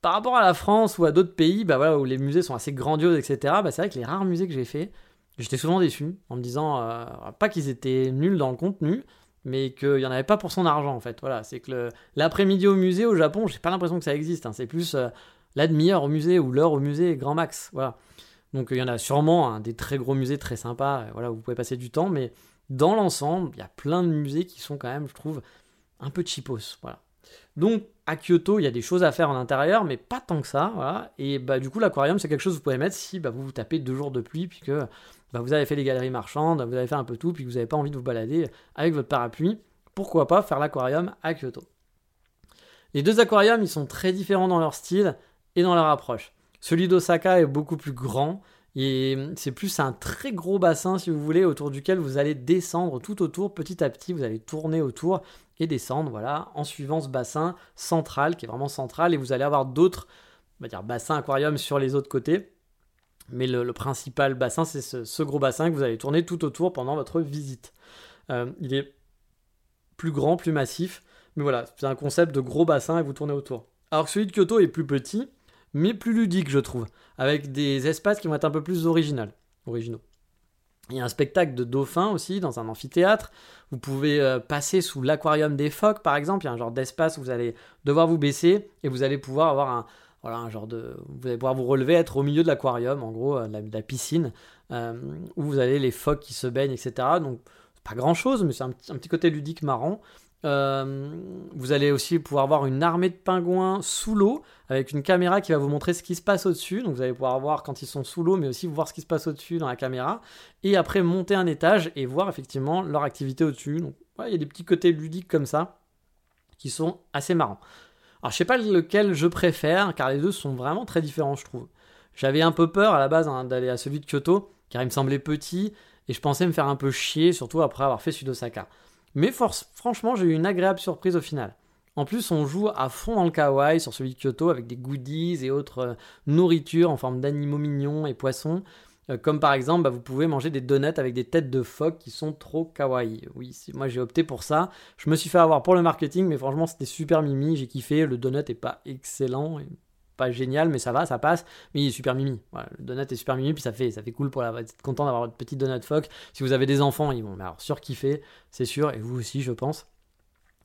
Par rapport à la France ou à d'autres pays, bah voilà, où les musées sont assez grandioses, etc., bah c'est vrai que les rares musées que j'ai fait, J'étais souvent déçu en me disant, euh, pas qu'ils étaient nuls dans le contenu, mais qu'il n'y en avait pas pour son argent en fait. Voilà, c'est que l'après-midi au musée au Japon, j'ai pas l'impression que ça existe. Hein. C'est plus euh, la demi-heure au musée ou l'heure au musée grand max. Voilà. Donc il y en a sûrement hein, des très gros musées très sympas, voilà, où vous pouvez passer du temps, mais dans l'ensemble, il y a plein de musées qui sont quand même, je trouve, un peu cheapos. Voilà. Donc à Kyoto, il y a des choses à faire en intérieur, mais pas tant que ça. Voilà. Et bah, du coup, l'aquarium, c'est quelque chose que vous pouvez mettre si bah, vous vous tapez deux jours de pluie, puis que bah, vous avez fait les galeries marchandes, vous avez fait un peu tout, puis vous n'avez pas envie de vous balader avec votre parapluie. Pourquoi pas faire l'aquarium à Kyoto? Les deux aquariums, ils sont très différents dans leur style et dans leur approche. Celui d'Osaka est beaucoup plus grand. Et c'est plus un très gros bassin, si vous voulez, autour duquel vous allez descendre tout autour, petit à petit, vous allez tourner autour et descendre, voilà, en suivant ce bassin central, qui est vraiment central, et vous allez avoir d'autres, on dire, bassins aquariums sur les autres côtés. Mais le, principal bassin, c'est ce, gros bassin que vous allez tourner tout autour pendant votre visite. Euh, il est plus grand, plus massif, mais voilà, c'est un concept de gros bassin et vous tournez autour. Alors que celui de Kyoto est plus petit, mais plus ludique, je trouve, avec des espaces qui vont être un peu plus originaux. Il y a un spectacle de dauphins aussi dans un amphithéâtre. Vous pouvez euh, passer sous l'aquarium des phoques, par exemple. Il y a un genre d'espace où vous allez devoir vous baisser et vous allez pouvoir avoir un, voilà, un genre de. Vous allez pouvoir vous relever, être au milieu de l'aquarium, en gros, euh, de la, piscine, euh, où vous avez les phoques qui se baignent, etc. Donc, pas grand chose, mais c'est un, petit côté ludique marrant. Euh, vous allez aussi pouvoir voir une armée de pingouins sous l'eau avec une caméra qui va vous montrer ce qui se passe au-dessus. Donc vous allez pouvoir voir quand ils sont sous l'eau, mais aussi voir ce qui se passe au-dessus dans la caméra. Et après monter un étage et voir effectivement leur activité au-dessus. Donc il y a des petits côtés ludiques comme ça qui sont assez marrants. Alors je sais pas lequel je préfère car les deux sont vraiment très différents je trouve. J'avais un peu peur à la base hein, d'aller à celui de Kyoto car il me semblait petit et je pensais me faire un peu chier surtout après avoir fait celui d'Osaka. Mais franchement, j'ai eu une agréable surprise au final. En plus, on joue à fond dans le kawaii sur celui de Kyoto avec des goodies et autres euh, nourritures en forme d'animaux mignons et poissons. Euh, comme par exemple, bah, vous pouvez manger des donuts avec des têtes de phoque qui sont trop kawaii. Oui, moi j'ai opté pour ça. Je me suis fait avoir pour le marketing, mais franchement, c'était super mimi. J'ai kiffé. Le donut est pas excellent pas génial, mais ça va, ça passe. Mais il est super mimi. le donut est super mimi, puis ça fait, ça fait cool pour la. Être content d'avoir votre petit donut phoque. Si vous avez des enfants, ils vont alors surkiffer, c'est sûr, et vous aussi, je pense.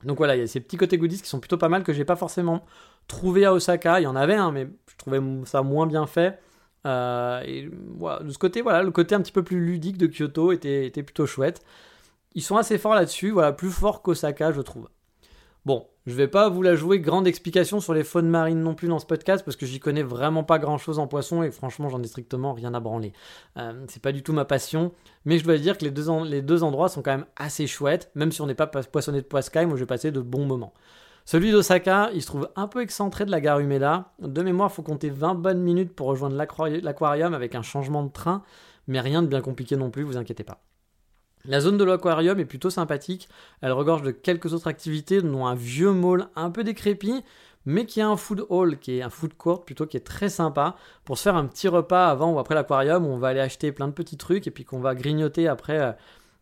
Donc voilà, il y a ces petits côtés goodies qui sont plutôt pas mal que j'ai pas forcément trouvé à Osaka. Il y en avait un, mais je trouvais ça moins bien fait. Euh, et voilà, de ce côté, voilà, le côté un petit peu plus ludique de Kyoto était, était plutôt chouette. Ils sont assez forts là-dessus, voilà, plus forts qu'Osaka, je trouve. Bon, je vais pas vous la jouer grande explication sur les faunes marines non plus dans ce podcast parce que j'y connais vraiment pas grand chose en poisson et franchement j'en ai strictement rien à branler. Euh, c'est pas du tout ma passion, mais je dois dire que les deux, les deux endroits sont quand même assez chouettes, même si on n'est pas poissonné de poiscaille, moi j'ai passé de bons moments. Celui d'Osaka, il se trouve un peu excentré de la gare Umeda. De mémoire, faut compter 20 bonnes minutes pour rejoindre l'aquarium avec un changement de train, mais rien de bien compliqué non plus, vous inquiétez pas. La zone de l'aquarium est plutôt sympathique. Elle regorge de quelques autres activités, dont un vieux mall un peu décrépit, mais qui a un food hall, qui est un food court plutôt, qui est très sympa, pour se faire un petit repas avant ou après l'aquarium, on va aller acheter plein de petits trucs, et puis qu'on va grignoter après.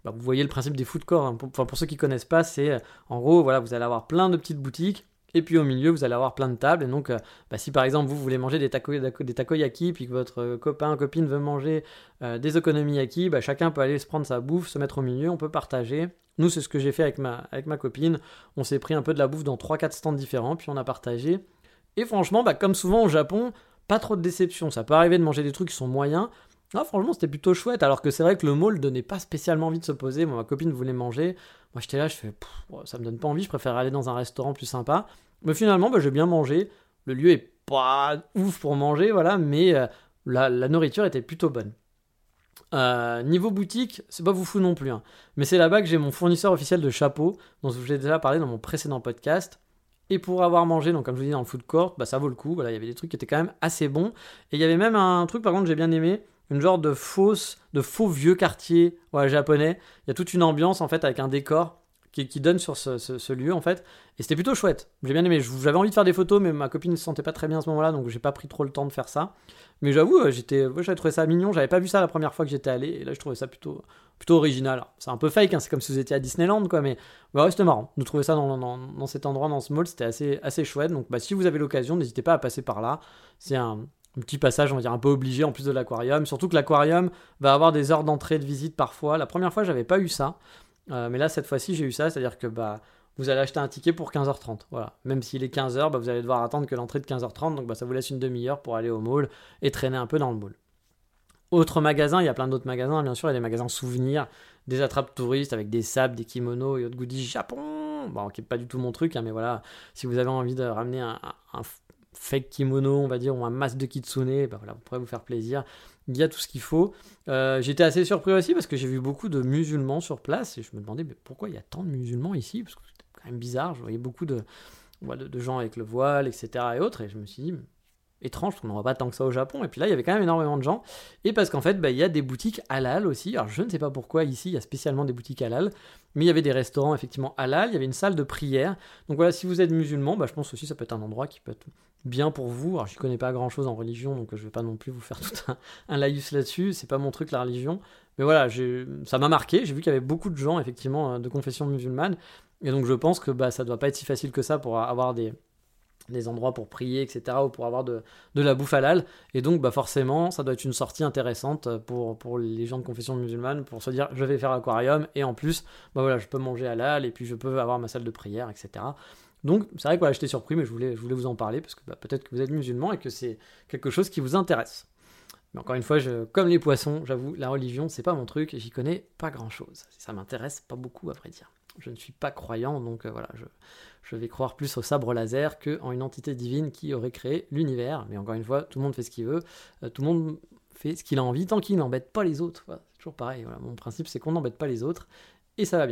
Bah, vous voyez le principe des food courts, hein. pour, ceux qui connaissent pas, c'est euh, en gros, voilà, vous allez avoir plein de petites boutiques et puis au milieu, vous allez avoir plein de tables. Et donc, euh, bah, si par exemple vous voulez manger des, taco, des takoyaki, puis que votre euh, copain, copine veut manger des okonomiyaki, bah, chacun peut aller se prendre sa bouffe, se mettre au milieu, on peut partager. Nous, c'est ce que j'ai fait avec ma, avec ma copine. On s'est pris un peu de la bouffe dans 3-4 stands différents, puis on a partagé. Et franchement, bah, comme souvent au Japon, pas trop de déception. Ça peut arriver de manger des trucs qui sont moyens. Ah, franchement, c'était plutôt chouette. Alors que c'est vrai que le mall donnait pas spécialement envie de se poser. Moi, ma copine voulait manger. Moi, j'étais là, je fais, ça me donne pas envie. Je préfère aller dans un restaurant plus sympa. Mais finalement, bah, j'ai bien mangé. Le lieu est pas ouf pour manger, voilà, mais euh, la, nourriture était plutôt bonne. Euh, niveau boutique, c'est pas vous fou non plus, hein. mais c'est là-bas que j'ai mon fournisseur officiel de chapeaux, dont je vous ai déjà parlé dans mon précédent podcast. Et pour avoir mangé, donc comme je vous dis dans le food court, bah, ça vaut le coup. Voilà, il y avait des trucs qui étaient quand même assez bons. Et il y avait même un truc par contre que j'ai bien aimé, une genre de fausse, de faux vieux quartier japonais. Il y a toute une ambiance en fait avec un décor qui, donne sur ce, lieu en fait. Et c'était plutôt chouette. J'ai bien aimé. J'avais envie de faire des photos, mais ma copine ne se sentait pas très bien à ce moment-là, donc j'ai pas pris trop le temps de faire ça. Mais j'avoue, euh, j'étais, j'avais trouvé ça mignon. J'avais pas vu ça la première fois que j'étais allé, et là je trouvais ça plutôt, plutôt original. C'est un peu fake, hein. c'est comme si vous étiez à Disneyland, quoi. Mais ouais, c'était marrant de trouver ça dans, dans, cet endroit, dans ce mall. C'était assez, assez chouette. Donc bah, si vous avez l'occasion, n'hésitez pas à passer par là. C'est un, petit passage, on va dire, un peu obligé en plus de l'aquarium. Surtout que l'aquarium va avoir des heures d'entrée de visite parfois. La première fois, j'avais pas eu ça. Euh, mais là, cette fois-ci, j'ai eu ça, c'est-à-dire que bah, vous allez acheter un ticket pour 15h30. Voilà. Même s'il est 15h, bah, vous allez devoir attendre que l'entrée de 15h30, donc bah, ça vous laisse une demi-heure pour aller au mall et traîner un peu dans le mall. Autre magasin, il y a plein d'autres magasins, bien sûr, il y a des magasins souvenirs, des attrapes touristes avec des sables, des kimonos et autres goodies Japon bon, qui n'est pas du tout mon truc, hein, mais voilà, si vous avez envie de ramener un, fake kimono, on va dire, ou un masque de kitsune, bah voilà, vous pourrez vous faire plaisir. Il y a tout ce qu'il faut. Euh, j'étais assez surpris aussi parce que j'ai vu beaucoup de musulmans sur place et je me demandais mais pourquoi il y a tant de musulmans ici? Parce que c'était quand même bizarre. Je voyais beaucoup de, de, gens avec le voile, etc. et. Et je me suis dit, étrange, parce qu'on n'en voit pas tant que ça au Japon. Et puis là, il y avait quand même énormément de gens. Et parce qu'en fait, bah, il y a des boutiques halal aussi. Alors, je ne sais pas pourquoi ici, il y a spécialement des boutiques halal. Mais il y avait des restaurants effectivement halal. Il y avait une salle de prière. Donc voilà, si vous êtes musulman, bah, je pense aussi que ça peut être un endroit qui peut être bien pour vous. Alors, je connais pas grand chose en religion, donc je ne vais pas non plus vous faire tout un, un laïus là-dessus. C'est pas mon truc, la religion. Mais voilà, ça m'a marqué. J'ai vu qu'il y avait beaucoup de gens, effectivement, de confession musulmane. Et donc, je pense que bah, ça doit pas être si facile que ça pour avoir des endroits pour prier, etc., ou pour avoir de, la bouffe halal. Et donc, bah forcément, ça doit être une sortie intéressante pour, les gens de confession musulmane, pour se dire, je vais faire aquarium, et en plus, bah voilà, je peux manger halal, et puis je peux avoir ma salle de prière, etc. Donc, c'est vrai que voilà, j'étais surpris, mais je voulais, vous en parler, parce que bah, peut-être que vous êtes musulman et que c'est quelque chose qui vous intéresse. Mais encore une fois, comme les poissons, j'avoue, la religion, c'est pas mon truc, et j'y connais pas grand-chose. Ça m'intéresse pas beaucoup, à vrai dire. Je ne suis pas croyant, donc euh, voilà, je, vais croire plus au sabre laser qu'en une entité divine qui aurait créé l'univers. Mais encore une fois, tout le monde fait ce qu'il veut, euh, tout le monde fait ce qu'il a envie tant qu'il n'embête pas les autres. c'est toujours pareil. Mon principe, c'est qu'on n'embête pas les autres et ça va bien.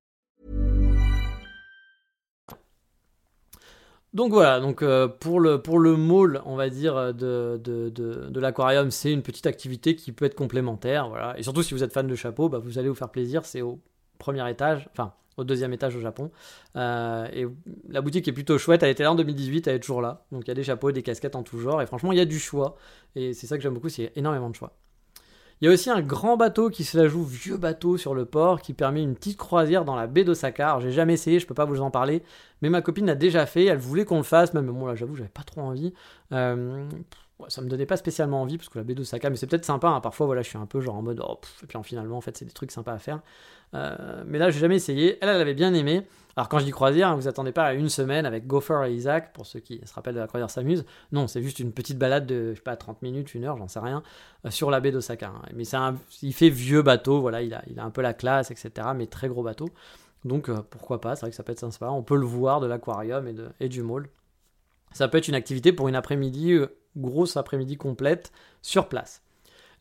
Donc voilà, donc euh, pour le pour mall, on va dire de, de l'aquarium, c'est une petite activité qui peut être complémentaire, voilà. Et surtout si vous êtes fan de chapeaux, bah, vous allez vous faire plaisir. C'est au premier étage, enfin au deuxième étage au Japon. Euh, et la boutique est plutôt chouette. Elle était là en 2018, elle est toujours là. Donc il y a des chapeaux, des casquettes en tout genre. Et franchement, il y a du choix. Et c'est ça que j'aime beaucoup, c'est énormément de choix. Il y a aussi un grand bateau qui se la joue vieux bateau sur le port qui permet une petite croisière dans la baie d'Osaka. Alors j'ai jamais essayé, je peux pas vous en parler, mais ma copine l'a déjà fait, elle voulait qu'on le fasse, même moi là j'avoue j'avais pas trop envie. Euh, ça me donnait pas spécialement envie parce que la baie d'Osaka, mais c'est peut-être sympa. Hein. parfois, voilà, je suis un peu genre en mode, oh, et puis finalement, en fait, c'est des trucs sympas à faire. Euh, mais là, j'ai jamais essayé. Elle, elle avait bien aimé. Alors, quand je dis croisière, hein, vous attendez pas à une semaine avec Gopher et Isaac, pour ceux qui se rappellent de la croisière s'amuse. Non, c'est juste une petite balade de, je sais pas, 30 minutes, une heure, j'en sais rien, euh, sur la baie d'Osaka. Hein. Mais un, il fait vieux bateau, voilà, il a, il a un peu la classe, etc. Mais très gros bateau. Donc, euh, pourquoi pas, c'est vrai que ça peut être sympa. On peut le voir de l'aquarium et, et du mall. Ça peut être une activité pour une après-midi grosse après-midi complète sur place.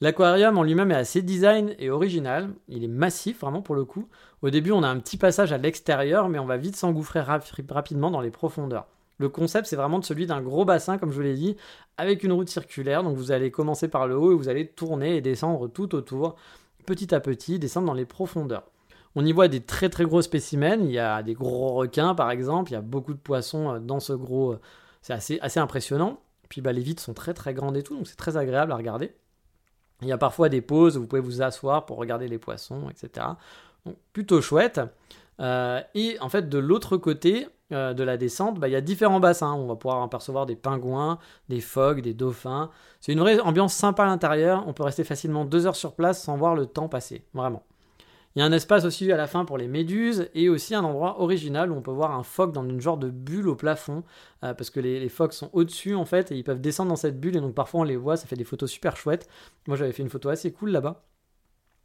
L'aquarium en lui-même est assez design et original. Il est massif vraiment pour le coup. Au début, on a un petit passage à l'extérieur, mais on va vite s'engouffrer rapidement dans les profondeurs. Le concept, c'est vraiment celui d'un gros bassin, comme je vous l'ai dit, avec une route circulaire. Donc vous allez commencer par le haut et vous allez tourner et descendre tout autour, petit à petit, descendre dans les profondeurs. On y voit des très très gros spécimens. Il y a des gros requins par exemple. Il y a beaucoup de poissons euh, dans ce gros. Euh, c'est assez, assez impressionnant. Puis bah, les vitres sont très très grandes et tout, donc c'est très agréable à regarder. Il y a parfois des pauses où vous pouvez vous asseoir pour regarder les poissons, etc. Donc plutôt chouette. Euh, et en fait, de l'autre côté euh, de la descente, bah, il y a différents bassins. On va pouvoir apercevoir des pingouins, des phoques, des dauphins. C'est une vraie ambiance sympa à l'intérieur. On peut rester facilement deux heures sur place sans voir le temps passer. Vraiment. Il y a un espace aussi à la fin pour les méduses et aussi un endroit original où on peut voir un phoque dans une genre de bulle au plafond euh, parce que les, phoques sont au-dessus en fait et ils peuvent descendre dans cette bulle et donc parfois on les voit, ça fait des photos super chouettes. Moi j'avais fait une photo assez cool là-bas.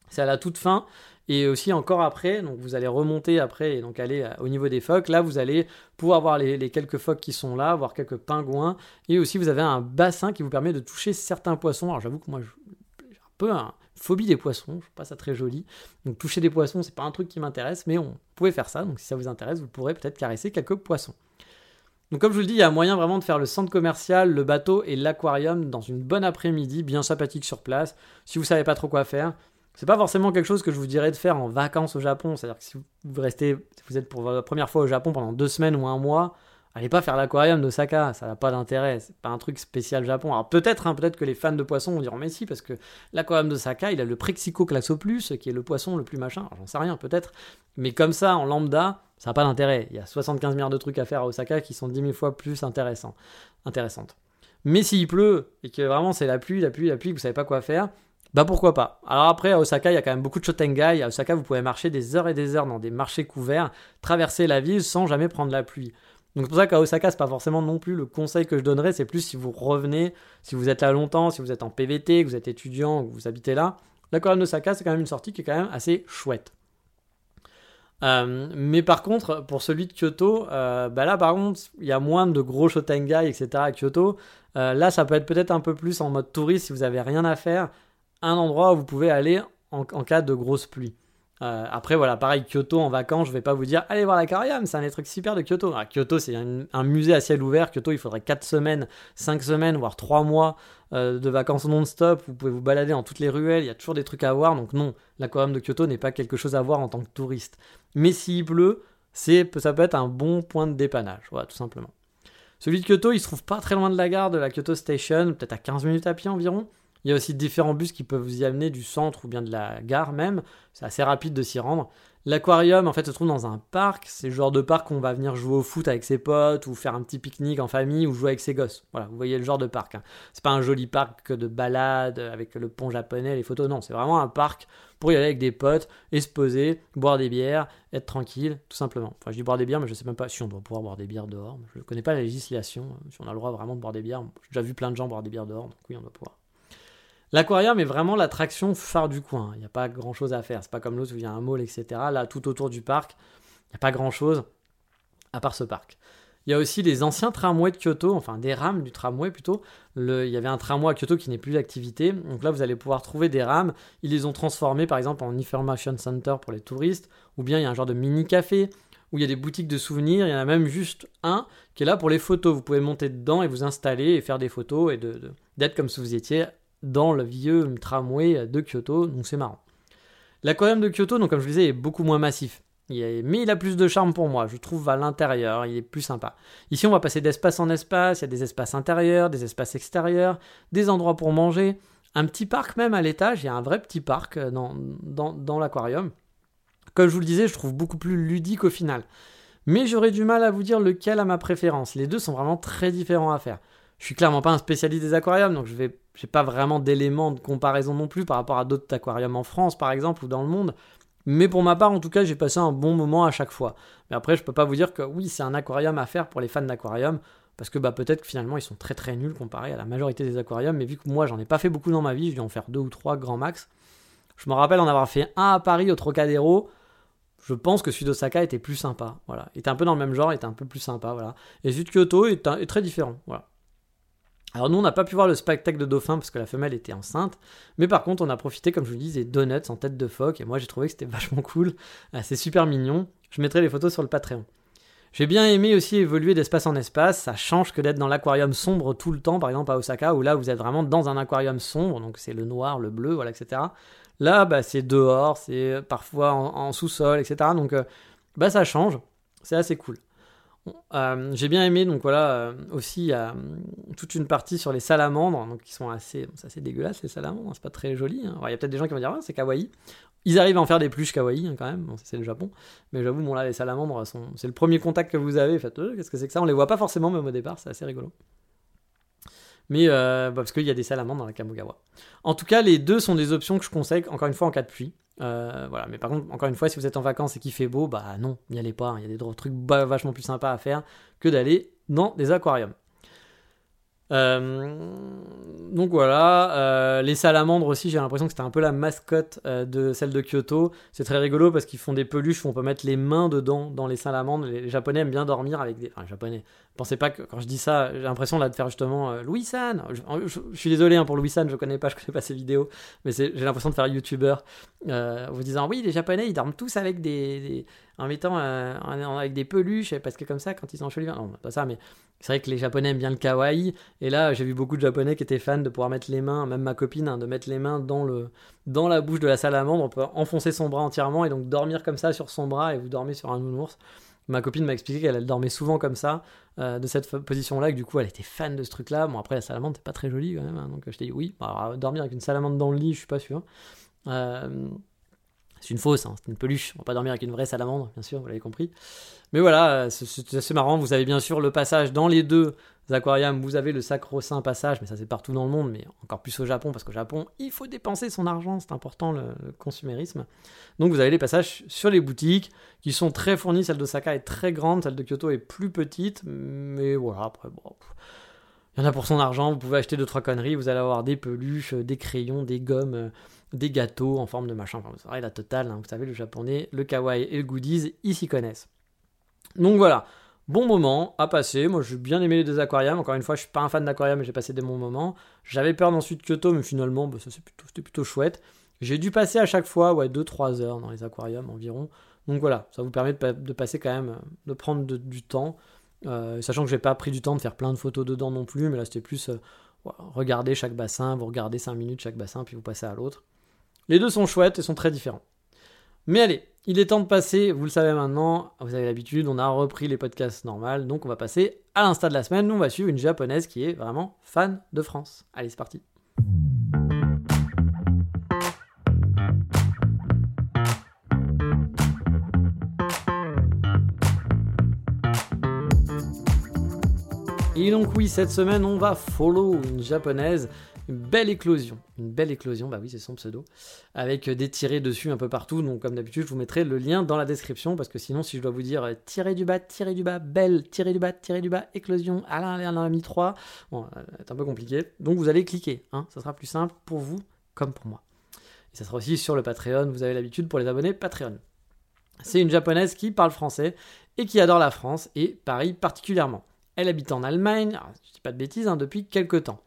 C'est à la toute fin et aussi encore après, donc vous allez remonter après et donc aller euh, au niveau des phoques. Là vous allez pouvoir voir les, quelques phoques qui sont là, voir quelques pingouins et aussi vous avez un bassin qui vous permet de toucher certains poissons. Alors j'avoue que moi j'ai un peu un phobie des poissons, je trouve pas ça très joli. Donc toucher des poissons, c'est pas un truc qui m'intéresse, mais on pouvait faire ça. Donc si ça vous intéresse, vous pourrez peut-être caresser quelques poissons. Donc comme je vous le dis, il y a moyen vraiment de faire le centre commercial, le bateau et l'aquarium dans une bonne après-midi, bien sympathique sur place. Si vous savez pas trop quoi faire, c'est pas forcément quelque chose que je vous dirais de faire en vacances au Japon. C'est-à-dire que si vous restez, si vous êtes pour la première fois au Japon pendant deux semaines ou un mois, allez pas faire l'aquarium d'Osaka, ça n'a pas d'intérêt, c'est pas un truc spécial Japon. Alors peut-être, hein, peut-être que les fans de poissons vont dire mais si, parce que l'aquarium d'Osaka, il a le Prexico Claxoplus, qui est le poisson le plus machin, j'en sais rien, peut-être. Mais comme ça, en lambda, ça n'a pas d'intérêt. Il y a 75 milliards de trucs à faire à Osaka qui sont 10 000 fois plus intéressants, intéressantes. Mais s'il pleut, et que vraiment c'est la pluie, la pluie, la pluie, que vous savez pas quoi faire, bah pourquoi pas. Alors après, à Osaka, il y a quand même beaucoup de shotengai. À Osaka, vous pouvez marcher des heures et des heures dans des marchés couverts, traverser la ville sans jamais prendre la pluie. Donc c'est pour ça qu'à Osaka, c'est pas forcément non plus le conseil que je donnerais, c'est plus si vous revenez, si vous êtes là longtemps, si vous êtes en PVT, que vous êtes étudiant, que vous habitez là. L'aquarium d'Osaka, c'est quand même une sortie qui est quand même assez chouette. Euh, mais par contre, pour celui de Kyoto, euh, bah là par contre, il y a moins de gros shotengai, etc. à Kyoto. Euh, là, ça peut être peut-être un peu plus en mode touriste si vous avez rien à faire. Un endroit où vous pouvez aller en cas de grosse pluie. Euh, après, voilà, pareil, Kyoto en vacances, je vais pas vous dire allez voir l'aquarium, c'est un des trucs super de Kyoto. Ah, Kyoto, c'est un, musée à ciel ouvert. Kyoto, il faudrait 4 semaines, 5 semaines, voire 3 mois euh, de vacances non-stop. Vous pouvez vous balader dans toutes les ruelles, il y a toujours des trucs à voir. Donc, non, l'aquarium de Kyoto n'est pas quelque chose à voir en tant que touriste. Mais s'il pleut, ça peut être un bon point de dépannage, voilà, tout simplement. Celui de Kyoto, il se trouve pas très loin de la gare de la Kyoto Station, peut-être à 15 minutes à pied environ. Il y a aussi différents bus qui peuvent vous y amener du centre ou bien de la gare même. C'est assez rapide de s'y rendre. L'aquarium, en fait, se trouve dans un parc. C'est le genre de parc où on va venir jouer au foot avec ses potes ou faire un petit pique-nique en famille ou jouer avec ses gosses. Voilà, vous voyez le genre de parc. Hein. C'est pas un joli parc de balade avec le pont japonais, les photos. Non, c'est vraiment un parc pour y aller avec des potes et se poser, boire des bières, être tranquille, tout simplement. Enfin, je dis boire des bières, mais je sais même pas si on doit pouvoir boire des bières dehors. Je connais pas la législation, si on a le droit vraiment de boire des bières. J'ai déjà vu plein de gens boire des bières dehors, donc oui, on doit pouvoir. L'aquarium est vraiment l'attraction phare du coin. Il n'y a pas grand chose à faire. C'est pas comme l'autre où il y a un mall, etc. Là, tout autour du parc, il n'y a pas grand chose à part ce parc. Il y a aussi les anciens tramways de Kyoto, enfin des rames du tramway plutôt. il y avait un tramway à Kyoto qui n'est plus d'activité. Donc là, vous allez pouvoir trouver des rames. Ils les ont transformées par exemple en Information Center pour les touristes. Ou bien il y a un genre de mini-café où il y a des boutiques de souvenirs. Il y en a même juste un qui est là pour les photos. Vous pouvez monter dedans et vous installer et faire des photos et d'être comme si vous étiez dans le vieux tramway de Kyoto, donc c'est marrant. L'aquarium de Kyoto, donc comme je vous disais, est beaucoup moins massif. mais il a plus de charme pour moi, je trouve à l'intérieur, il est plus sympa. Ici, on va passer d'espace en espace, il y a des espaces intérieurs, des espaces extérieurs, des endroits pour manger, un petit parc même à l'étage, il y a un vrai petit parc euh, dans, dans, dans l'aquarium. Comme je vous le disais, je trouve beaucoup plus ludique au final. Mais j'aurais du mal à vous dire lequel a ma préférence. Les deux sont vraiment très différents à faire. Je suis clairement pas un spécialiste des aquariums, donc je vais, j'ai pas vraiment d'éléments de comparaison non plus par rapport à d'autres aquariums en France, par exemple, ou dans le monde. Mais pour ma part, en tout cas, j'ai passé un bon moment à chaque fois. Mais après, je peux pas vous dire que oui, c'est un aquarium à faire pour les fans d'aquarium, parce que bah, peut-être que finalement, ils sont très très nuls comparés à la majorité des aquariums. Mais vu que moi, j'en ai pas fait beaucoup dans ma vie, je vais en faire deux ou trois grand max. Je me rappelle en avoir fait un à Paris au Trocadéro. Je pense que celui d'Osaka était plus sympa. Voilà, il était un peu dans le même genre, il était un peu plus sympa. Voilà, et celui de Kyoto est très différent. Voilà. Alors nous, on n'a pas pu voir le spectacle de dauphin parce que la femelle était enceinte, mais par contre, on a profité, comme je vous dis, des donuts en tête de phoque, et moi j'ai trouvé que c'était <laughs> vachement cool, ah, c'est super mignon. Je mettrai les photos sur le Patreon. J'ai bien aimé aussi évoluer d'espace en espace, ça change que d'être dans l'aquarium sombre tout le temps, par exemple à Osaka, où là vous êtes vraiment dans un aquarium sombre, donc c'est le noir, le bleu, voilà, etc. Là, bah, c'est dehors, c'est parfois en, sous-sol, etc. Donc euh, bah, ça change, c'est assez cool. Euh, j'ai bien aimé, donc voilà, euh, aussi a toute une partie sur les salamandres, donc qui sont assez, c'est assez les salamandres, hein, c'est pas très joli. Hein. Il y a peut-être des gens qui vont dire, ah, c'est kawaii. Ils arrivent à en faire des pluches kawaii hein, quand même, bon, c'est le Japon. Mais j'avoue, bon là, les salamandres, c'est le premier contact que vous avez. Faites, qu'est-ce que c'est que ça? On les voit pas forcément, même au départ, c'est assez rigolo. Mais euh, bah, parce qu'il y a des salamandres dans la Kamogawa. En tout cas, les deux sont des options que je conseille, encore une fois, en cas de pluie. Euh, voilà, mais par contre, encore une fois, si vous êtes en vacances et qu'il fait beau, bah non, n'y allez pas. Hein. Il y a des trucs vachement plus sympas à faire que d'aller dans des aquariums. Euh, donc voilà, euh, les salamandres aussi, j'ai l'impression que c'était un peu la mascotte de celle de Kyoto. C'est très rigolo parce qu'ils font des peluches où on peut mettre les mains dedans dans les salamandres. Les, Japonais aiment bien dormir avec des. Japonais. Pensez pas que quand je dis ça, j'ai l'impression là de faire justement euh, Louis San. Je, suis désolé hein, pour Louis San, je connais pas, je connais pas ses vidéos, mais j'ai l'impression de faire YouTuber euh, vous disant oui, les Japonais ils dorment tous avec des, en mettant avec des peluches parce que comme ça quand ils sont cheveux. Non, pas ça, mais c'est vrai que les Japonais aiment bien le kawaii. Et là, j'ai vu beaucoup de Japonais qui étaient fans de pouvoir mettre les mains, même ma copine, hein, de mettre les mains dans, le, dans la bouche de la salamandre. On peut enfoncer son bras entièrement et donc dormir comme ça sur son bras et vous dormez sur un nounours. Ma copine m'a expliqué qu'elle dormait souvent comme ça, euh, de cette position-là, que du coup elle était fan de ce truc-là. Bon, après la salamandre, c'est pas très joli quand même, hein, donc je t'ai dit oui. Alors, dormir avec une salamandre dans le lit, je suis pas sûr. Euh, c'est une fausse, hein, c'est une peluche. On va pas dormir avec une vraie salamandre, bien sûr, vous l'avez compris. Mais voilà, c'est assez marrant. Vous avez bien sûr le passage dans les deux aquariums. Vous avez le sacro-saint passage, mais ça c'est partout dans le monde, mais encore plus au Japon, parce qu'au Japon, il faut dépenser son argent, c'est important le, consumérisme. Donc vous avez les passages sur les boutiques qui sont très fournis. Celle d'Osaka est très grande, celle de Kyoto est plus petite, mais voilà, après, bon. Il y en a pour son argent, vous pouvez acheter deux trois conneries, vous allez avoir des peluches, des crayons, des gommes, des gâteaux en forme de machin. Enfin, vous savez, la totale, hein. vous savez, le japonais, le kawaii et le goodies, ils s'y connaissent. Donc voilà, bon moment à passer. Moi, j'ai bien aimé les deux aquariums. Encore une fois, je suis pas un fan d'aquarium, mais j'ai passé des bons moments. J'avais peur d'ensuite Kyoto, mais finalement, bah, ça c'était plutôt, chouette. J'ai dû passer à chaque fois, ouais, 2-3 heures dans les aquariums environ. Donc voilà, ça vous permet de, passer quand même, de prendre du temps. Euh, sachant que j'ai pas pris du temps de faire plein de photos dedans non plus, mais là c'était plus euh, regarder chaque bassin, vous regardez 5 minutes chaque bassin, puis vous passez à l'autre. Les deux sont chouettes et sont très différents. Mais allez, il est temps de passer, vous le savez maintenant, vous avez l'habitude, on a repris les podcasts normales, donc on va passer à l'insta de la semaine, on va suivre une japonaise qui est vraiment fan de France. Allez, c'est parti. Et donc oui, cette semaine, on va follow une japonaise une belle éclosion. Une belle éclosion, bah oui, c'est son pseudo. Avec des tirés dessus un peu partout. Donc, comme d'habitude, je vous mettrai le lien dans la description. Parce que sinon, si je dois vous dire euh, tirer du bas, tirer du bas, belle, tirer du bas, tirer du bas, éclosion, Alain, Alain, a mis 3. Bon, euh, c'est un peu compliqué. Donc, vous allez cliquer. Hein, ça sera plus simple pour vous comme pour moi. Et ça sera aussi sur le Patreon. Vous avez l'habitude pour les abonnés Patreon. C'est une japonaise qui parle français et qui adore la France et Paris particulièrement. Elle habite en Allemagne, alors, je dis pas de bêtises, hein, depuis quelques temps.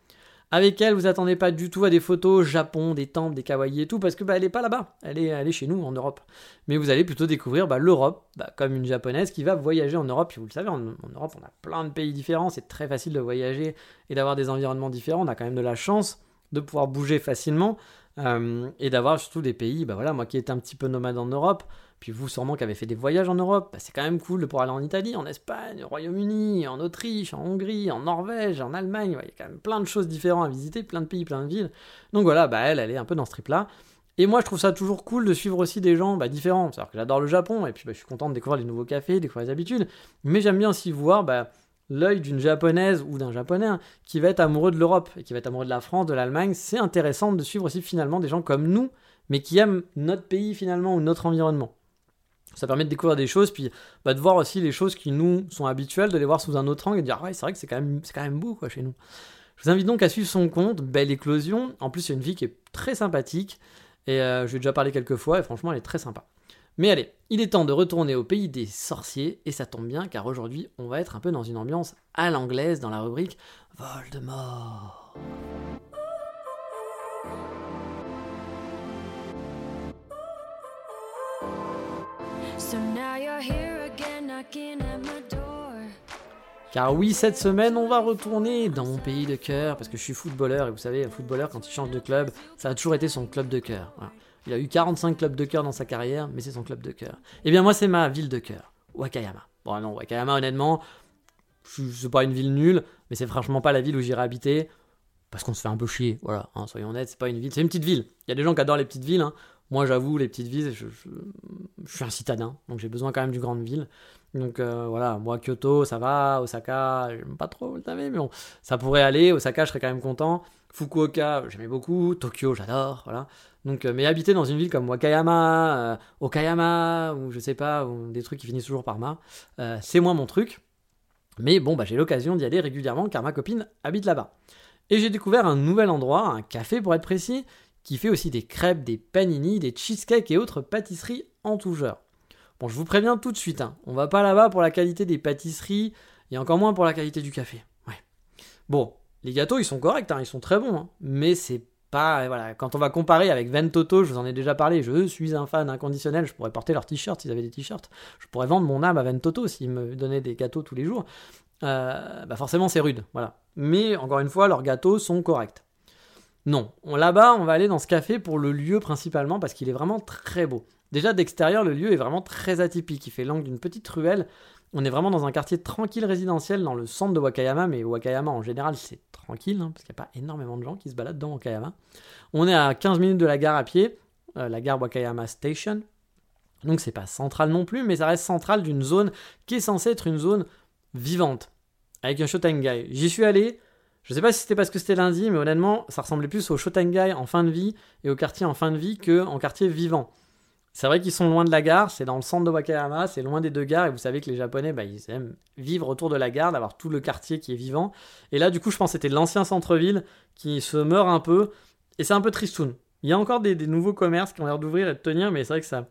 Avec elle, vous attendez pas du tout à des photos Japon, des temples, des kawaii et tout, parce que bah, elle est pas là-bas, elle est, chez nous en Europe. Mais vous allez plutôt découvrir bah, l'Europe, bah, comme une japonaise qui va voyager en Europe. Puis vous le savez, en, Europe, on a plein de pays différents, c'est très facile de voyager et d'avoir des environnements différents. On a quand même de la chance de pouvoir bouger facilement euh, et d'avoir surtout des pays, bah voilà, moi qui étais un petit peu nomade en Europe, puis vous, sûrement, qui avez fait des voyages en Europe, bah, c'est quand même cool de pouvoir aller en Italie, en Espagne, au Royaume-Uni, en Autriche, en Hongrie, en Norvège, en Allemagne. Il y a quand même plein de choses différentes à visiter, plein de pays, plein de villes. Donc voilà, bah, elle, elle est un peu dans ce trip-là. Et moi, je trouve ça toujours cool de suivre aussi des gens bah, différents. C'est-à-dire que j'adore le Japon, et puis bah, je suis content de découvrir les nouveaux cafés, découvrir les habitudes. Mais j'aime bien aussi voir bah, l'œil d'une japonaise ou d'un japonais hein, qui va être amoureux de l'Europe et qui va être amoureux de la France, de l'Allemagne. C'est intéressant de suivre aussi finalement des gens comme nous, mais qui aiment notre pays finalement ou notre environnement. Ça permet de découvrir des choses, puis bah, de voir aussi les choses qui nous sont habituelles, de les voir sous un autre angle et de dire, ouais, c'est vrai que c'est quand, même, quand même beau quoi, chez nous. Je vous invite donc à suivre son compte, Belle Éclosion. En plus, c'est une vie qui est très sympathique, et euh, je lui ai déjà parlé quelques fois, et franchement, elle est très sympa. Mais allez, il est temps de retourner au pays des sorciers, et ça tombe bien, car aujourd'hui, on va être un peu dans une ambiance à l'anglaise dans la rubrique Voldemort. Car oui, cette semaine, on va retourner dans mon pays de cœur, parce que je suis footballeur, et vous savez, un footballeur, quand il change de club, ça a toujours été son club de cœur. Il a eu 45 clubs de cœur dans sa carrière, mais c'est son club de cœur. Eh bien moi, c'est ma ville de cœur, Wakayama. Bon, non, Wakayama, honnêtement, c'est pas une ville nulle, mais c'est franchement pas la ville où j'irai habiter, parce qu'on se fait un peu chier, voilà, hein, soyons honnêtes, c'est pas une ville, c'est une petite ville. Il y a des gens qui adorent les petites villes, hein. Moi, j'avoue, les petites villes, je, suis un citadin, donc j'ai besoin quand même du grande ville. Donc euh, voilà, moi, Kyoto, ça va, Osaka, j'aime pas trop, vous savez, mais bon, ça pourrait aller. Osaka, je serais quand même content. Fukuoka, j'aimais beaucoup. Tokyo, j'adore, voilà. Donc, euh, mais habiter dans une ville comme Wakayama, euh, Okayama, ou je sais pas, ou des trucs qui finissent toujours par ma, c'est moins mon truc. Mais bon, bah, j'ai l'occasion d'y aller régulièrement car ma copine habite là-bas. Et j'ai découvert un nouvel endroit, un café pour être précis, qui fait aussi des crêpes, des panini, des cheesecakes et autres pâtisseries en tout genre. Bon, je vous préviens tout de suite, hein, on va pas là-bas pour la qualité des pâtisseries et encore moins pour la qualité du café. Ouais. Bon, les gâteaux ils sont corrects, hein, ils sont très bons, hein, mais c'est pas voilà quand on va comparer avec Ventoto, je vous en ai déjà parlé, je suis un fan inconditionnel, je pourrais porter leurs t-shirts s'ils avaient des t-shirts, je pourrais vendre mon âme à Ventoto s'ils me donnaient des gâteaux tous les jours. Euh, bah forcément c'est rude, voilà. Mais encore une fois, leurs gâteaux sont corrects. Non, là-bas, on va aller dans ce café pour le lieu principalement parce qu'il est vraiment très beau. Déjà d'extérieur, le lieu est vraiment très atypique. Il fait l'angle d'une petite ruelle. On est vraiment dans un quartier tranquille résidentiel dans le centre de Wakayama, mais Wakayama en général c'est tranquille hein, parce qu'il n'y a pas énormément de gens qui se baladent dans Wakayama. On est à 15 minutes de la gare à pied, euh, la gare Wakayama Station. Donc c'est pas central non plus, mais ça reste central d'une zone qui est censée être une zone vivante avec un Shotengai. J'y suis allé. Je sais pas si c'était parce que c'était lundi, mais honnêtement, ça ressemblait plus au Shotengai en fin de vie et au quartier en fin de vie que en quartier vivant. C'est vrai qu'ils sont loin de la gare, c'est dans le centre de Wakayama, c'est loin des deux gares, et vous savez que les Japonais, bah, ils aiment vivre autour de la gare, d'avoir tout le quartier qui est vivant. Et là, du coup, je pense que c'était l'ancien centre-ville qui se meurt un peu, et c'est un peu tristoun. Il y a encore des, nouveaux commerces qui ont l'air d'ouvrir et de tenir, mais c'est vrai que ça.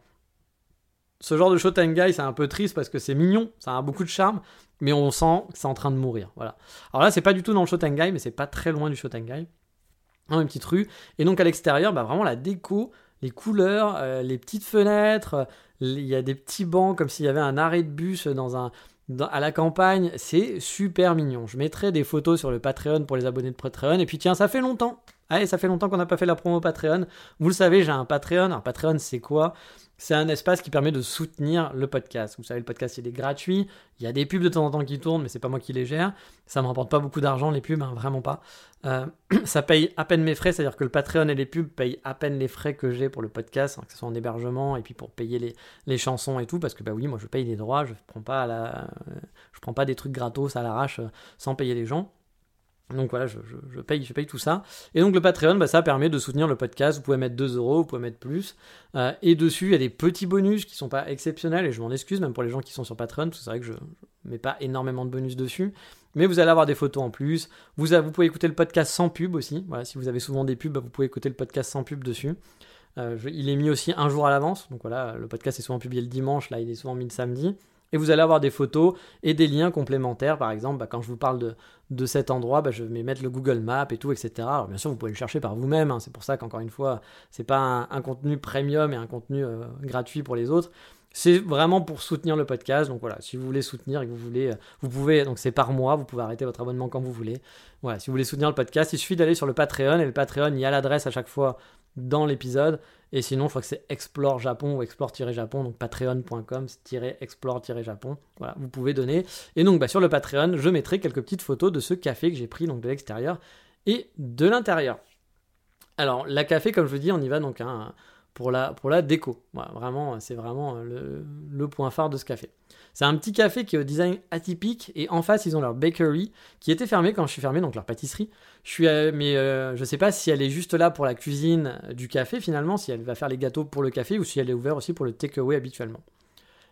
Ce genre de Shotengai, c'est un peu triste parce que c'est mignon, ça a beaucoup de charme, mais on sent que c'est en train de mourir. Voilà. Alors là, c'est pas du tout dans le Shotengai, mais c'est pas très loin du Shotengai. Dans une petite rue. Et donc à l'extérieur, bah, vraiment la déco les couleurs, euh, les petites fenêtres, il y a des petits bancs comme s'il y avait un arrêt de bus dans un, à la campagne. C'est super mignon. Je mettrai des photos sur le Patreon pour les abonnés de Patreon. Et puis tiens, ça fait longtemps. Allez, ça fait longtemps qu'on n'a pas fait la promo Patreon. Vous le savez, j'ai un Patreon. Un Patreon, c'est quoi? C'est un espace qui permet de soutenir le podcast. Vous savez, le podcast, il est gratuit. Il y a des pubs de temps en temps qui tournent, mais c'est pas moi qui les gère. Ça me rapporte pas beaucoup d'argent, les pubs, hein, vraiment pas. Euh, <clears throat> ça paye à peine mes frais, c'est-à-dire que le Patreon et les pubs payent à peine les frais que j'ai pour le podcast, hein, que ce soit en hébergement et puis pour payer les, chansons et tout, parce que bah oui, moi je paye des droits, je prends pas la, je prends pas des trucs gratos à l'arrache euh, sans payer les gens. Donc voilà, je, paye, je paye tout ça. Et donc le Patreon, bah, ça permet de soutenir le podcast. Vous pouvez mettre 2 euros, vous pouvez mettre plus. Euh, et dessus, il y a des petits bonus qui sont pas exceptionnels. Et je m'en excuse, même pour les gens qui sont sur Patreon, c'est vrai que je ne mets pas énormément de bonus dessus. Mais vous allez avoir des photos en plus. Vous, vous pouvez écouter le podcast sans pub aussi. Voilà, si vous avez souvent des pubs, bah, vous pouvez écouter le podcast sans pub dessus. Euh, il est mis aussi un jour à l'avance. Donc voilà, le podcast est souvent publié le dimanche, là il est souvent mis le samedi. Et vous allez avoir des photos et des liens complémentaires. Par exemple, bah, quand je vous parle de, cet endroit, bah, je vais mettre le Google Maps et tout, etc. Alors bien sûr, vous pouvez le chercher par vous-même. Hein. C'est pour ça qu'encore une fois, c'est pas un, contenu premium et un contenu euh, gratuit pour les autres. C'est vraiment pour soutenir le podcast. Donc voilà, si vous voulez soutenir et que vous voulez, euh, vous pouvez, donc c'est par mois, vous pouvez arrêter votre abonnement quand vous voulez. Voilà, si vous voulez soutenir le podcast, il suffit d'aller sur le Patreon et le Patreon, il y a l'adresse à chaque fois dans l'épisode. Et sinon, je crois que c'est Explore Japon ou Explore-Japon, donc patreon.com-explore-japon. Voilà, vous pouvez donner. Et donc, bah, sur le Patreon, je mettrai quelques petites photos de ce café que j'ai pris donc de l'extérieur et de l'intérieur. Alors, la café, comme je vous dis, on y va donc hein, pour, la, pour la déco. vraiment, c'est vraiment le, le point phare de ce café. C'est un petit café qui est au design atypique et en face ils ont leur bakery qui était fermée quand je suis fermé, donc leur pâtisserie. Je suis, mais euh, je sais pas si elle est juste là pour la cuisine du café finalement, si elle va faire les gâteaux pour le café ou si elle est ouverte aussi pour le takeaway habituellement.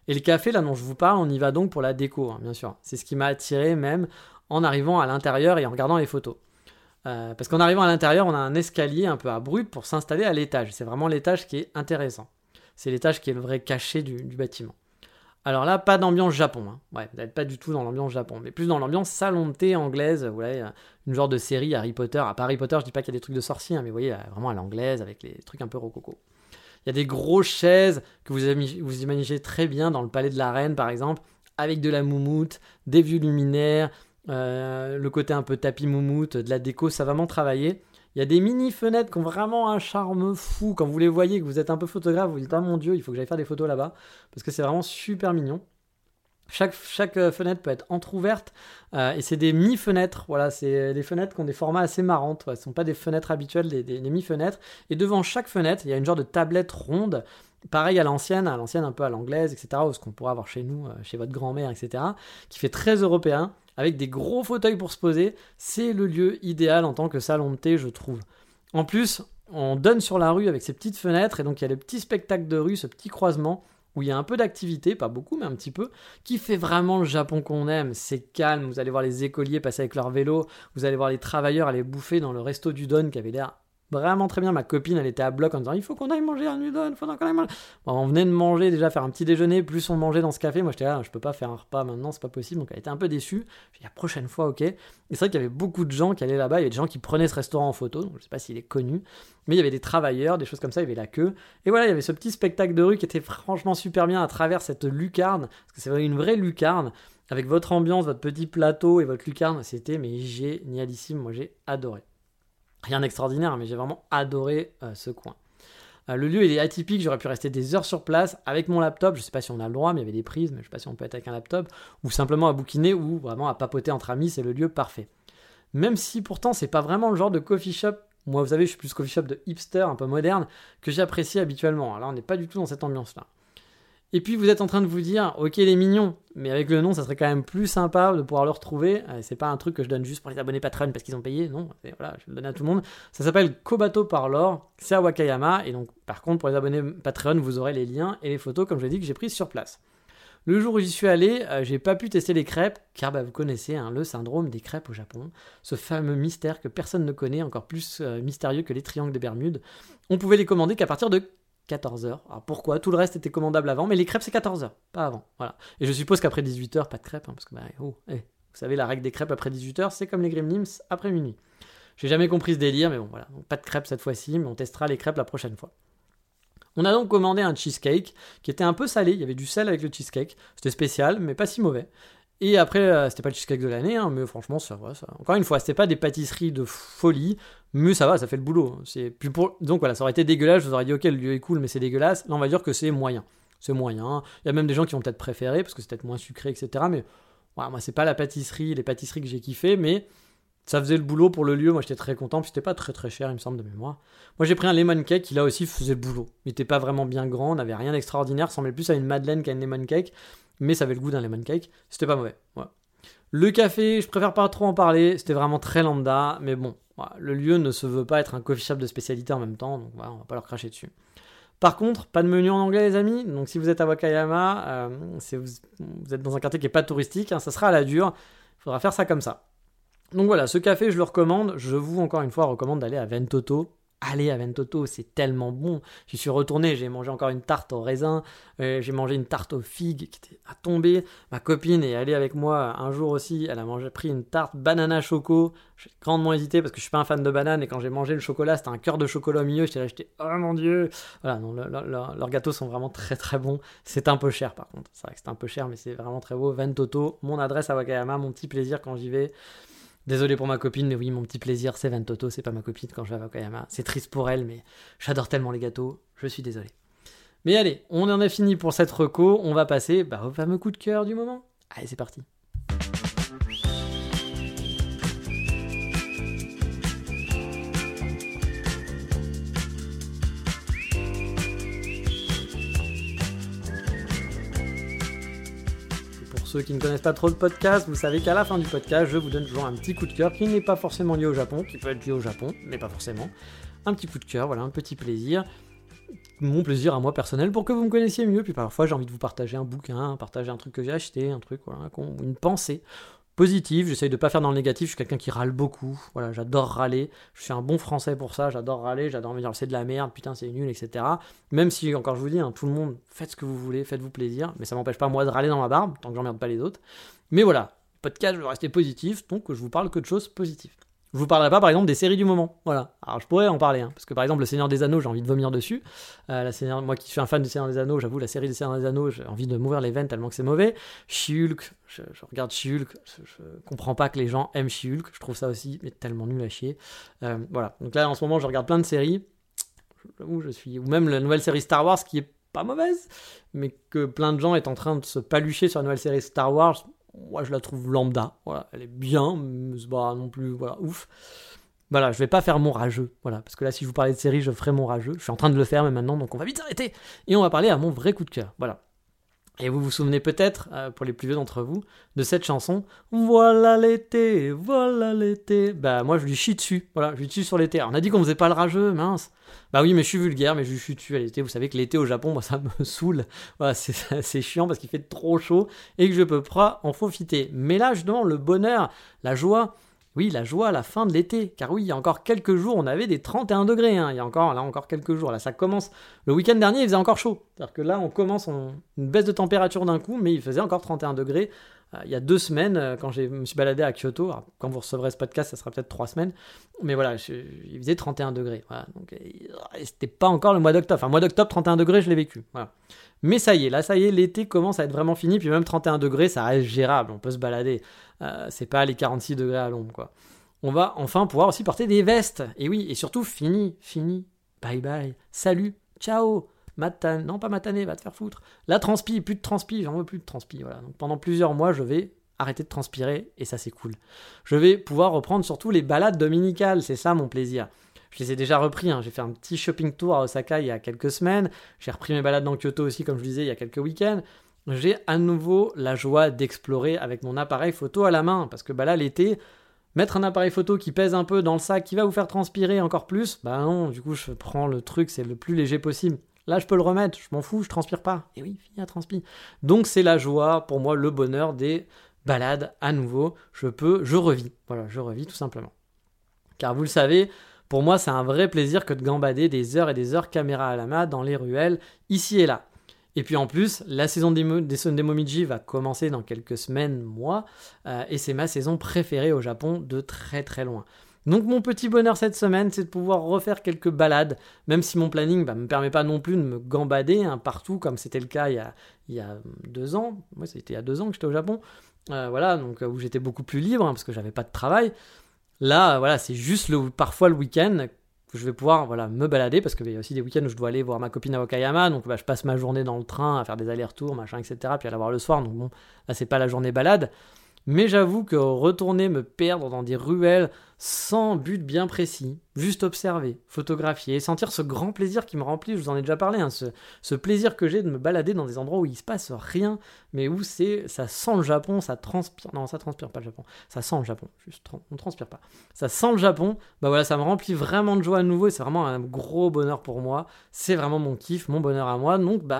Et le café là dont je vous parle, on y va donc pour la déco, hein, bien sûr. C'est ce qui m'a attiré même en arrivant à l'intérieur et en regardant les photos. Euh, parce qu'en arrivant à l'intérieur, on a un escalier un peu abrupt pour s'installer à l'étage. C'est vraiment l'étage qui est intéressant. C'est l'étage qui est le vrai cachet du bâtiment. Alors là, pas d'ambiance Japon. Hein. Ouais, vous pas du tout dans l'ambiance Japon, mais plus dans l'ambiance salon de thé anglaise. Vous voyez, une genre de série Harry Potter. À Harry Potter, je dis pas qu'il y a des trucs de sorciers, hein, mais vous voyez, vraiment à l'anglaise avec les trucs un peu rococo. Il y a des grosses chaises que vous, vous imaginez très bien dans le palais de la reine, par exemple, avec de la moumoute, des vieux luminaires, euh, le côté un peu tapis moumoute, de la déco, ça va vraiment travailler. Il y a des mini fenêtres qui ont vraiment un charme fou. Quand vous les voyez, que vous êtes un peu photographe, vous, dites Ah mon dieu, il faut que j'aille faire des photos là-bas. Parce que c'est vraiment super mignon. Chaque, chaque euh, fenêtre peut être entrouverte euh, et c'est des mi-fenêtres. Voilà, c'est des fenêtres qui ont des formats assez marrantes. Ce ne sont pas des fenêtres habituelles, des, des, mi-fenêtres. Et devant chaque fenêtre, il y a une genre de tablette ronde, pareil à l'ancienne, à l'ancienne un peu à l'anglaise, etc. Ou ce qu'on pourrait avoir chez nous, euh, chez votre grand-mère, etc. Qui fait très européen avec des gros fauteuils pour se poser, c'est le lieu idéal en tant que salon de thé, je trouve. En plus, on donne sur la rue avec ces petites fenêtres, et donc il y a le petit spectacle de rue, ce petit croisement, où il y a un peu d'activité, pas beaucoup, mais un petit peu, qui fait vraiment le Japon qu'on aime. C'est calme, vous allez voir les écoliers passer avec leur vélo, vous allez voir les travailleurs aller bouffer dans le resto du Don qui avait l'air vraiment très bien. Ma copine, elle était à bloc en disant il faut qu'on aille manger un udon, il faut qu'on aille manger. on venait de manger déjà, faire un petit déjeuner, plus on mangeait dans ce café. Moi, j'étais là, je peux pas faire un repas maintenant, c'est pas possible. Donc, elle était un peu déçue. Je dit la prochaine fois, ok. Et c'est vrai qu'il y avait beaucoup de gens qui allaient là-bas. Il y avait des gens qui prenaient ce restaurant en photo. Donc, je sais pas s'il est connu, mais il y avait des travailleurs, des choses comme ça. Il y avait la queue. Et voilà, il y avait ce petit spectacle de rue qui était franchement super bien à travers cette lucarne, parce que c'est une vraie lucarne. Avec votre ambiance, votre petit plateau et votre lucarne, c'était mais génialissime. Moi, j'ai adoré. Rien d'extraordinaire, mais j'ai vraiment adoré euh, ce coin. Euh, le lieu, il est atypique, j'aurais pu rester des heures sur place avec mon laptop, je sais pas si on a le droit, mais il y avait des prises, mais je sais pas si on peut être avec un laptop, ou simplement à bouquiner, ou vraiment à papoter entre amis, c'est le lieu parfait. Même si pourtant c'est pas vraiment le genre de coffee shop, moi vous savez je suis plus coffee shop de hipster, un peu moderne, que j'apprécie habituellement. Alors on n'est pas du tout dans cette ambiance-là. Et puis vous êtes en train de vous dire, ok les mignons, mais avec le nom ça serait quand même plus sympa de pouvoir le retrouver. Euh, c'est pas un truc que je donne juste pour les abonnés Patreon parce qu'ils ont payé, non, voilà, je le donne à tout le monde. Ça s'appelle Kobato Parlor, c'est à Wakayama, et donc par contre pour les abonnés Patreon vous aurez les liens et les photos comme je l'ai dit que j'ai prises sur place. Le jour où j'y suis allé, euh, j'ai pas pu tester les crêpes, car bah, vous connaissez hein, le syndrome des crêpes au Japon, ce fameux mystère que personne ne connaît, encore plus euh, mystérieux que les triangles des Bermudes. On pouvait les commander qu'à partir de 14h. Alors pourquoi? Tout le reste était commandable avant, mais les crêpes c'est 14h, pas avant. Voilà. Et je suppose qu'après 18h, pas de crêpes, hein, parce que bah, oh, eh, vous savez, la règle des crêpes après 18h, c'est comme les Gremlins après minuit. J'ai jamais compris ce délire, mais bon voilà, pas de crêpes cette fois-ci, mais on testera les crêpes la prochaine fois. On a donc commandé un cheesecake qui était un peu salé, il y avait du sel avec le cheesecake, c'était spécial, mais pas si mauvais. Et après, euh, c'était pas le cheesecake de l'année, hein, mais franchement, ça va. Encore une fois, c'était pas des pâtisseries de folie, mais ça va, ça fait le boulot. C'est plus pour... Donc voilà, ça aurait été dégueulasse, je vous aurais dit, ok, le lieu est cool, mais c'est dégueulasse. Là, on va dire que c'est moyen. C'est moyen. Il y a même des gens qui vont peut-être préférer, parce que c'est peut-être moins sucré, etc. Mais voilà, moi, c'est pas la pâtisserie, les pâtisseries que j'ai kiffé, mais ça faisait le boulot pour le lieu. Moi, j'étais très content, puis c'était pas très très cher, il me semble, de mémoire. Moi, j'ai pris un lemon cake qui, là aussi, faisait le boulot. Il était pas vraiment bien grand, n'avait rien d'extraordinaire, semblait plus à une madeleine qu'à une lemon cake mais ça avait le goût d'un lemon cake. C'était pas mauvais. Le café, je préfère pas trop en parler, c'était vraiment très lambda, mais bon, le lieu ne se veut pas être un coffee shop de spécialité en même temps, donc voilà, on va pas leur cracher dessus. Par contre, pas de menu en anglais, les amis. Donc, si vous êtes à Wakayama, euh, vous, êtes dans un quartier qui est pas touristique, hein, ça sera à la dure. Il faudra faire ça comme ça. Donc voilà, ce café, je le recommande. Je vous, encore une fois, recommande d'aller à Ventoto allez à Ventoto, c'est tellement bon. J'y suis retourné, j'ai mangé encore une tarte au raisin, euh, j'ai mangé une tarte aux figues qui était à tomber. Ma copine est allée avec moi un jour aussi, elle a mangé, pris une tarte banana choco. J'ai grandement hésité parce que je suis pas un fan de banane et quand j'ai mangé le chocolat, c'était un cœur de chocolat au milieu. J'étais là, j'étais oh mon dieu. Voilà, non, leurs gâteaux sont vraiment très très bons. C'est un peu cher par contre. C'est vrai que c'est un peu cher, mais c'est vraiment très beau. Ventoto, mon adresse à Wakayama, mon petit plaisir quand j'y vais. Désolé pour ma copine, mais oui, mon petit plaisir, c'est Ventoto, c'est pas ma copine quand je vais à Wakayama. C'est triste pour elle, mais j'adore tellement les gâteaux, je suis désolé. Mais allez, on en a fini pour cette reco, on va passer bah, au fameux coup de cœur du moment. Allez, c'est parti. Ceux qui ne connaissent pas trop le podcast, vous savez qu'à la fin du podcast, je vous donne toujours un petit coup de cœur qui n'est pas forcément lié au Japon, qui peut être lié au Japon, mais pas forcément. Un petit coup de cœur, voilà, un petit plaisir. Mon plaisir à moi personnel pour que vous me connaissiez mieux. Puis parfois, j'ai envie de vous partager un bouquin, partager un truc que j'ai acheté, un truc, voilà, une pensée positive, j'essaye de pas faire dans le négatif, je suis quelqu'un qui râle beaucoup, voilà, j'adore râler, je suis un bon français pour ça, j'adore râler, j'adore me dire c'est de la merde, putain c'est nul, etc. Même si, encore je vous dis, hein, tout le monde, faites ce que vous voulez, faites-vous plaisir, mais ça m'empêche pas moi de râler dans ma barbe, tant que j'emmerde pas les autres. Mais voilà, podcast, je veux rester positif, donc je vous parle que de choses positives. Je vous parlerai pas par exemple des séries du moment. Voilà. Alors je pourrais en parler, hein, parce que par exemple le Seigneur des Anneaux, j'ai envie de vomir dessus. Euh, moi qui suis un fan du Seigneur des Anneaux, j'avoue la série des Seigneur des Anneaux, j'ai envie de m'ouvrir les veines tellement que c'est mauvais. Shulk, je, regarde Shulk, je, comprends pas que les gens aiment Shulk, je trouve ça aussi mais tellement nul à chier. Euh, voilà. Donc là en ce moment je regarde plein de séries. Où je suis, ou même la nouvelle série Star Wars qui est pas mauvaise, mais que plein de gens est en train de se palucher sur la nouvelle série Star Wars moi je la trouve lambda. Voilà, elle est bien, mais c'est pas non plus voilà, ouf. Voilà, je vais pas faire mon rageux. Voilà, parce que là, si je vous parlais de série, je ferai mon rageux. Je suis en train de le faire, mais maintenant, donc on va vite s'arrêter. Et on va parler à mon vrai coup de cœur. Voilà. Et vous vous souvenez peut-être, euh, pour les plus vieux d'entre vous, de cette chanson Voilà l'été, voilà l'été. Bah moi je lui chie dessus, voilà, je lui chie sur l'été. On a dit qu'on faisait pas le rageux, mince. Bah oui, mais je suis vulgaire, mais je lui chie dessus à l'été. Vous savez que l'été au Japon, <laughs> moi ça me saoule. Voilà, <laughs> c'est chiant parce qu'il fait trop chaud et que je peux pas en profiter. Mais là justement, le bonheur, la joie, oui, la joie à la fin de l'été. Car oui, il y a encore quelques jours, on avait des 31 degrés. Hein. Il y a encore, là, encore quelques jours. Là, ça commence. Le week-end dernier, il faisait encore chaud. C'est-à-dire que là, on commence une baisse de température d'un coup, mais il faisait encore 31 degrés. Euh, il y a deux semaines, euh, quand je me suis baladé à Kyoto, quand vous recevrez ce podcast, ça sera peut-être trois semaines, mais voilà, il faisait 31 degrés. C'était pas encore le mois d'octobre. Enfin, mois d'octobre, 31 degrés, je l'ai vécu. Voilà. Mais ça y est, là, ça y est, l'été commence à être vraiment fini, puis même 31 degrés, ça reste gérable, on peut se balader. Euh, c'est pas les 46 degrés à l'ombre, quoi. On va enfin pouvoir aussi porter des vestes. Et oui, et surtout, fini, fini. Bye bye. Salut, ciao. Matane, non pas matané, va te faire foutre. La transpi, plus de transpi, j'en veux plus de transpi. Voilà. Pendant plusieurs mois, je vais arrêter de transpirer et ça c'est cool. Je vais pouvoir reprendre surtout les balades dominicales, c'est ça mon plaisir. Je les ai déjà repris, hein. j'ai fait un petit shopping tour à Osaka il y a quelques semaines, j'ai repris mes balades dans Kyoto aussi comme je disais il y a quelques week-ends j'ai à nouveau la joie d'explorer avec mon appareil photo à la main. Parce que bah là, l'été, mettre un appareil photo qui pèse un peu dans le sac, qui va vous faire transpirer encore plus, bah non, du coup, je prends le truc, c'est le plus léger possible. Là, je peux le remettre, je m'en fous, je transpire pas. Et oui, fini à transpire. Donc, c'est la joie, pour moi, le bonheur des balades à nouveau. Je peux, je revis. Voilà, je revis tout simplement. Car vous le savez, pour moi, c'est un vrai plaisir que de gambader des heures et des heures caméra à la main dans les ruelles, ici et là. Et puis en plus, la saison des, des, des Momiji va commencer dans quelques semaines, mois, euh, et c'est ma saison préférée au Japon de très très loin. Donc mon petit bonheur cette semaine, c'est de pouvoir refaire quelques balades, même si mon planning ne bah, me permet pas non plus de me gambader hein, partout, comme c'était le cas il y, a, deux ans. Moi, c'était il y a deux ans que j'étais au Japon. Euh, voilà, donc où j'étais beaucoup plus libre, hein, parce que j'avais pas de travail. Là, voilà, c'est juste le, parfois le week-end je vais pouvoir voilà, me balader parce qu'il y a aussi des week-ends où je dois aller voir ma copine à Wakayama, donc bah, je passe ma journée dans le train à faire des allers-retours, machin, etc. Puis à la voir le soir, donc bon, là c'est pas la journée balade. Mais j'avoue que retourner me perdre dans des ruelles sans but bien précis, juste observer, photographier, et sentir ce grand plaisir qui me remplit, je vous en ai déjà parlé, hein, ce, plaisir que j'ai de me balader dans des endroits où il se passe rien, mais où ça sent le Japon, ça transpire, non ça transpire pas le Japon, ça sent le Japon, juste on transpire pas, ça sent le Japon, bah voilà, ça me remplit vraiment de joie à nouveau, et c'est vraiment un gros bonheur pour moi, c'est vraiment mon kiff, mon bonheur à moi, donc bah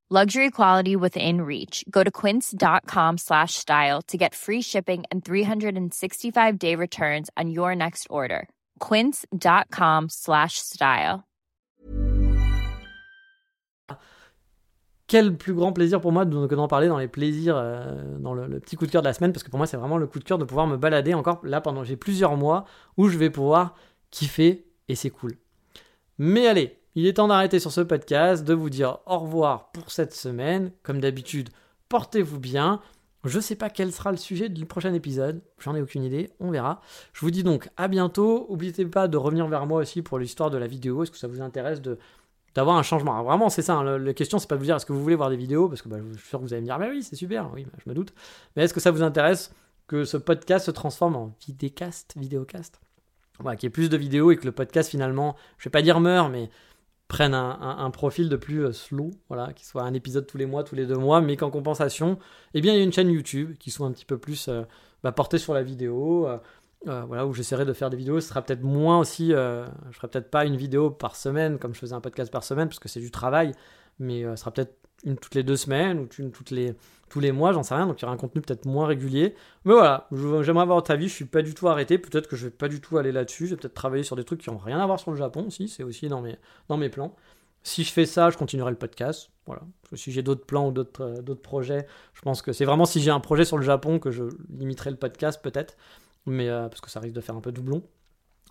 Luxury quality within reach. Go to quince.com slash style to get free shipping and 365 day returns on your next order. quince.com slash style. Quel plus grand plaisir pour moi que d'en parler dans les plaisirs, euh, dans le, le, petit coup de cœur de la semaine, parce que pour moi c'est vraiment le coup de cœur de pouvoir me balader encore là pendant j'ai plusieurs mois où je vais pouvoir kiffer et c'est cool. Mais allez, il est temps d'arrêter sur ce podcast, de vous dire au revoir pour cette semaine. Comme d'habitude, portez-vous bien. Je ne sais pas quel sera le sujet du prochain épisode, j'en ai aucune idée, on verra. Je vous dis donc à bientôt. N'oubliez pas de revenir vers moi aussi pour l'histoire de la vidéo. Est-ce que ça vous intéresse d'avoir un changement? Vraiment, c'est ça. Hein, la question, c'est pas de vous dire est-ce que vous voulez voir des vidéos, parce que bah, je suis sûr que vous allez me dire, bah oui, c'est super, oui, bah, je me doute. Mais est-ce que ça vous intéresse que ce podcast se transforme en vidécast, vidéocast? Voilà, qu'il y ait plus de vidéos et que le podcast finalement, je vais pas dire meurt, mais prennent un, profil de plus euh, slow, voilà, qui soit un épisode tous les mois, tous les deux mois, mais qu'en compensation, eh bien, il y a une chaîne YouTube qui soit un petit peu plus euh, bah, portée sur la vidéo, euh, voilà, où j'essaierai de faire des vidéos. Ce sera peut-être moins aussi, je ferai peut-être pas une vidéo par semaine comme je faisais un podcast par semaine, parce que c'est du travail, mais ce sera peut-être une toutes les deux semaines ou une toutes les tous les mois, j'en sais rien, donc il y aura un contenu peut-être moins régulier. Mais voilà, j'aimerais avoir ta vie, je suis pas du tout arrêté, peut-être que je vais pas du tout aller là-dessus, je vais peut-être travailler sur des trucs qui ont rien à voir sur le Japon aussi, c'est aussi dans mes, plans. Si je fais ça, je continuerai le podcast. Voilà. Si j'ai d'autres plans ou d'autres, euh, d'autres projets, je pense que c'est vraiment si j'ai un projet sur le Japon que je limiterai le podcast peut-être, mais euh, parce que ça risque de faire un peu doublon.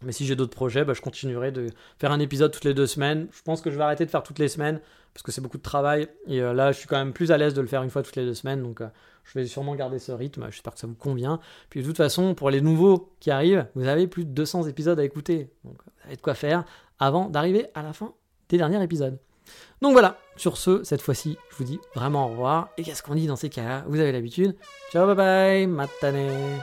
Mais si j'ai d'autres projets, bah, je continuerai de faire un épisode toutes les deux semaines. Je pense que je vais arrêter de faire toutes les semaines parce que c'est beaucoup de travail. Et euh, là, je suis quand même plus à l'aise de le faire une fois toutes les deux semaines. Donc, euh, je vais sûrement garder ce rythme. J'espère que ça vous convient. Puis, de toute façon, pour les nouveaux qui arrivent, vous avez plus de 200 épisodes à écouter. Donc, vous avez de quoi faire avant d'arriver à la fin des derniers épisodes. Donc voilà, sur ce, cette fois-ci, je vous dis vraiment au revoir. Et qu'est-ce qu'on dit dans ces cas-là? Vous avez l'habitude. Ciao, bye bye, matane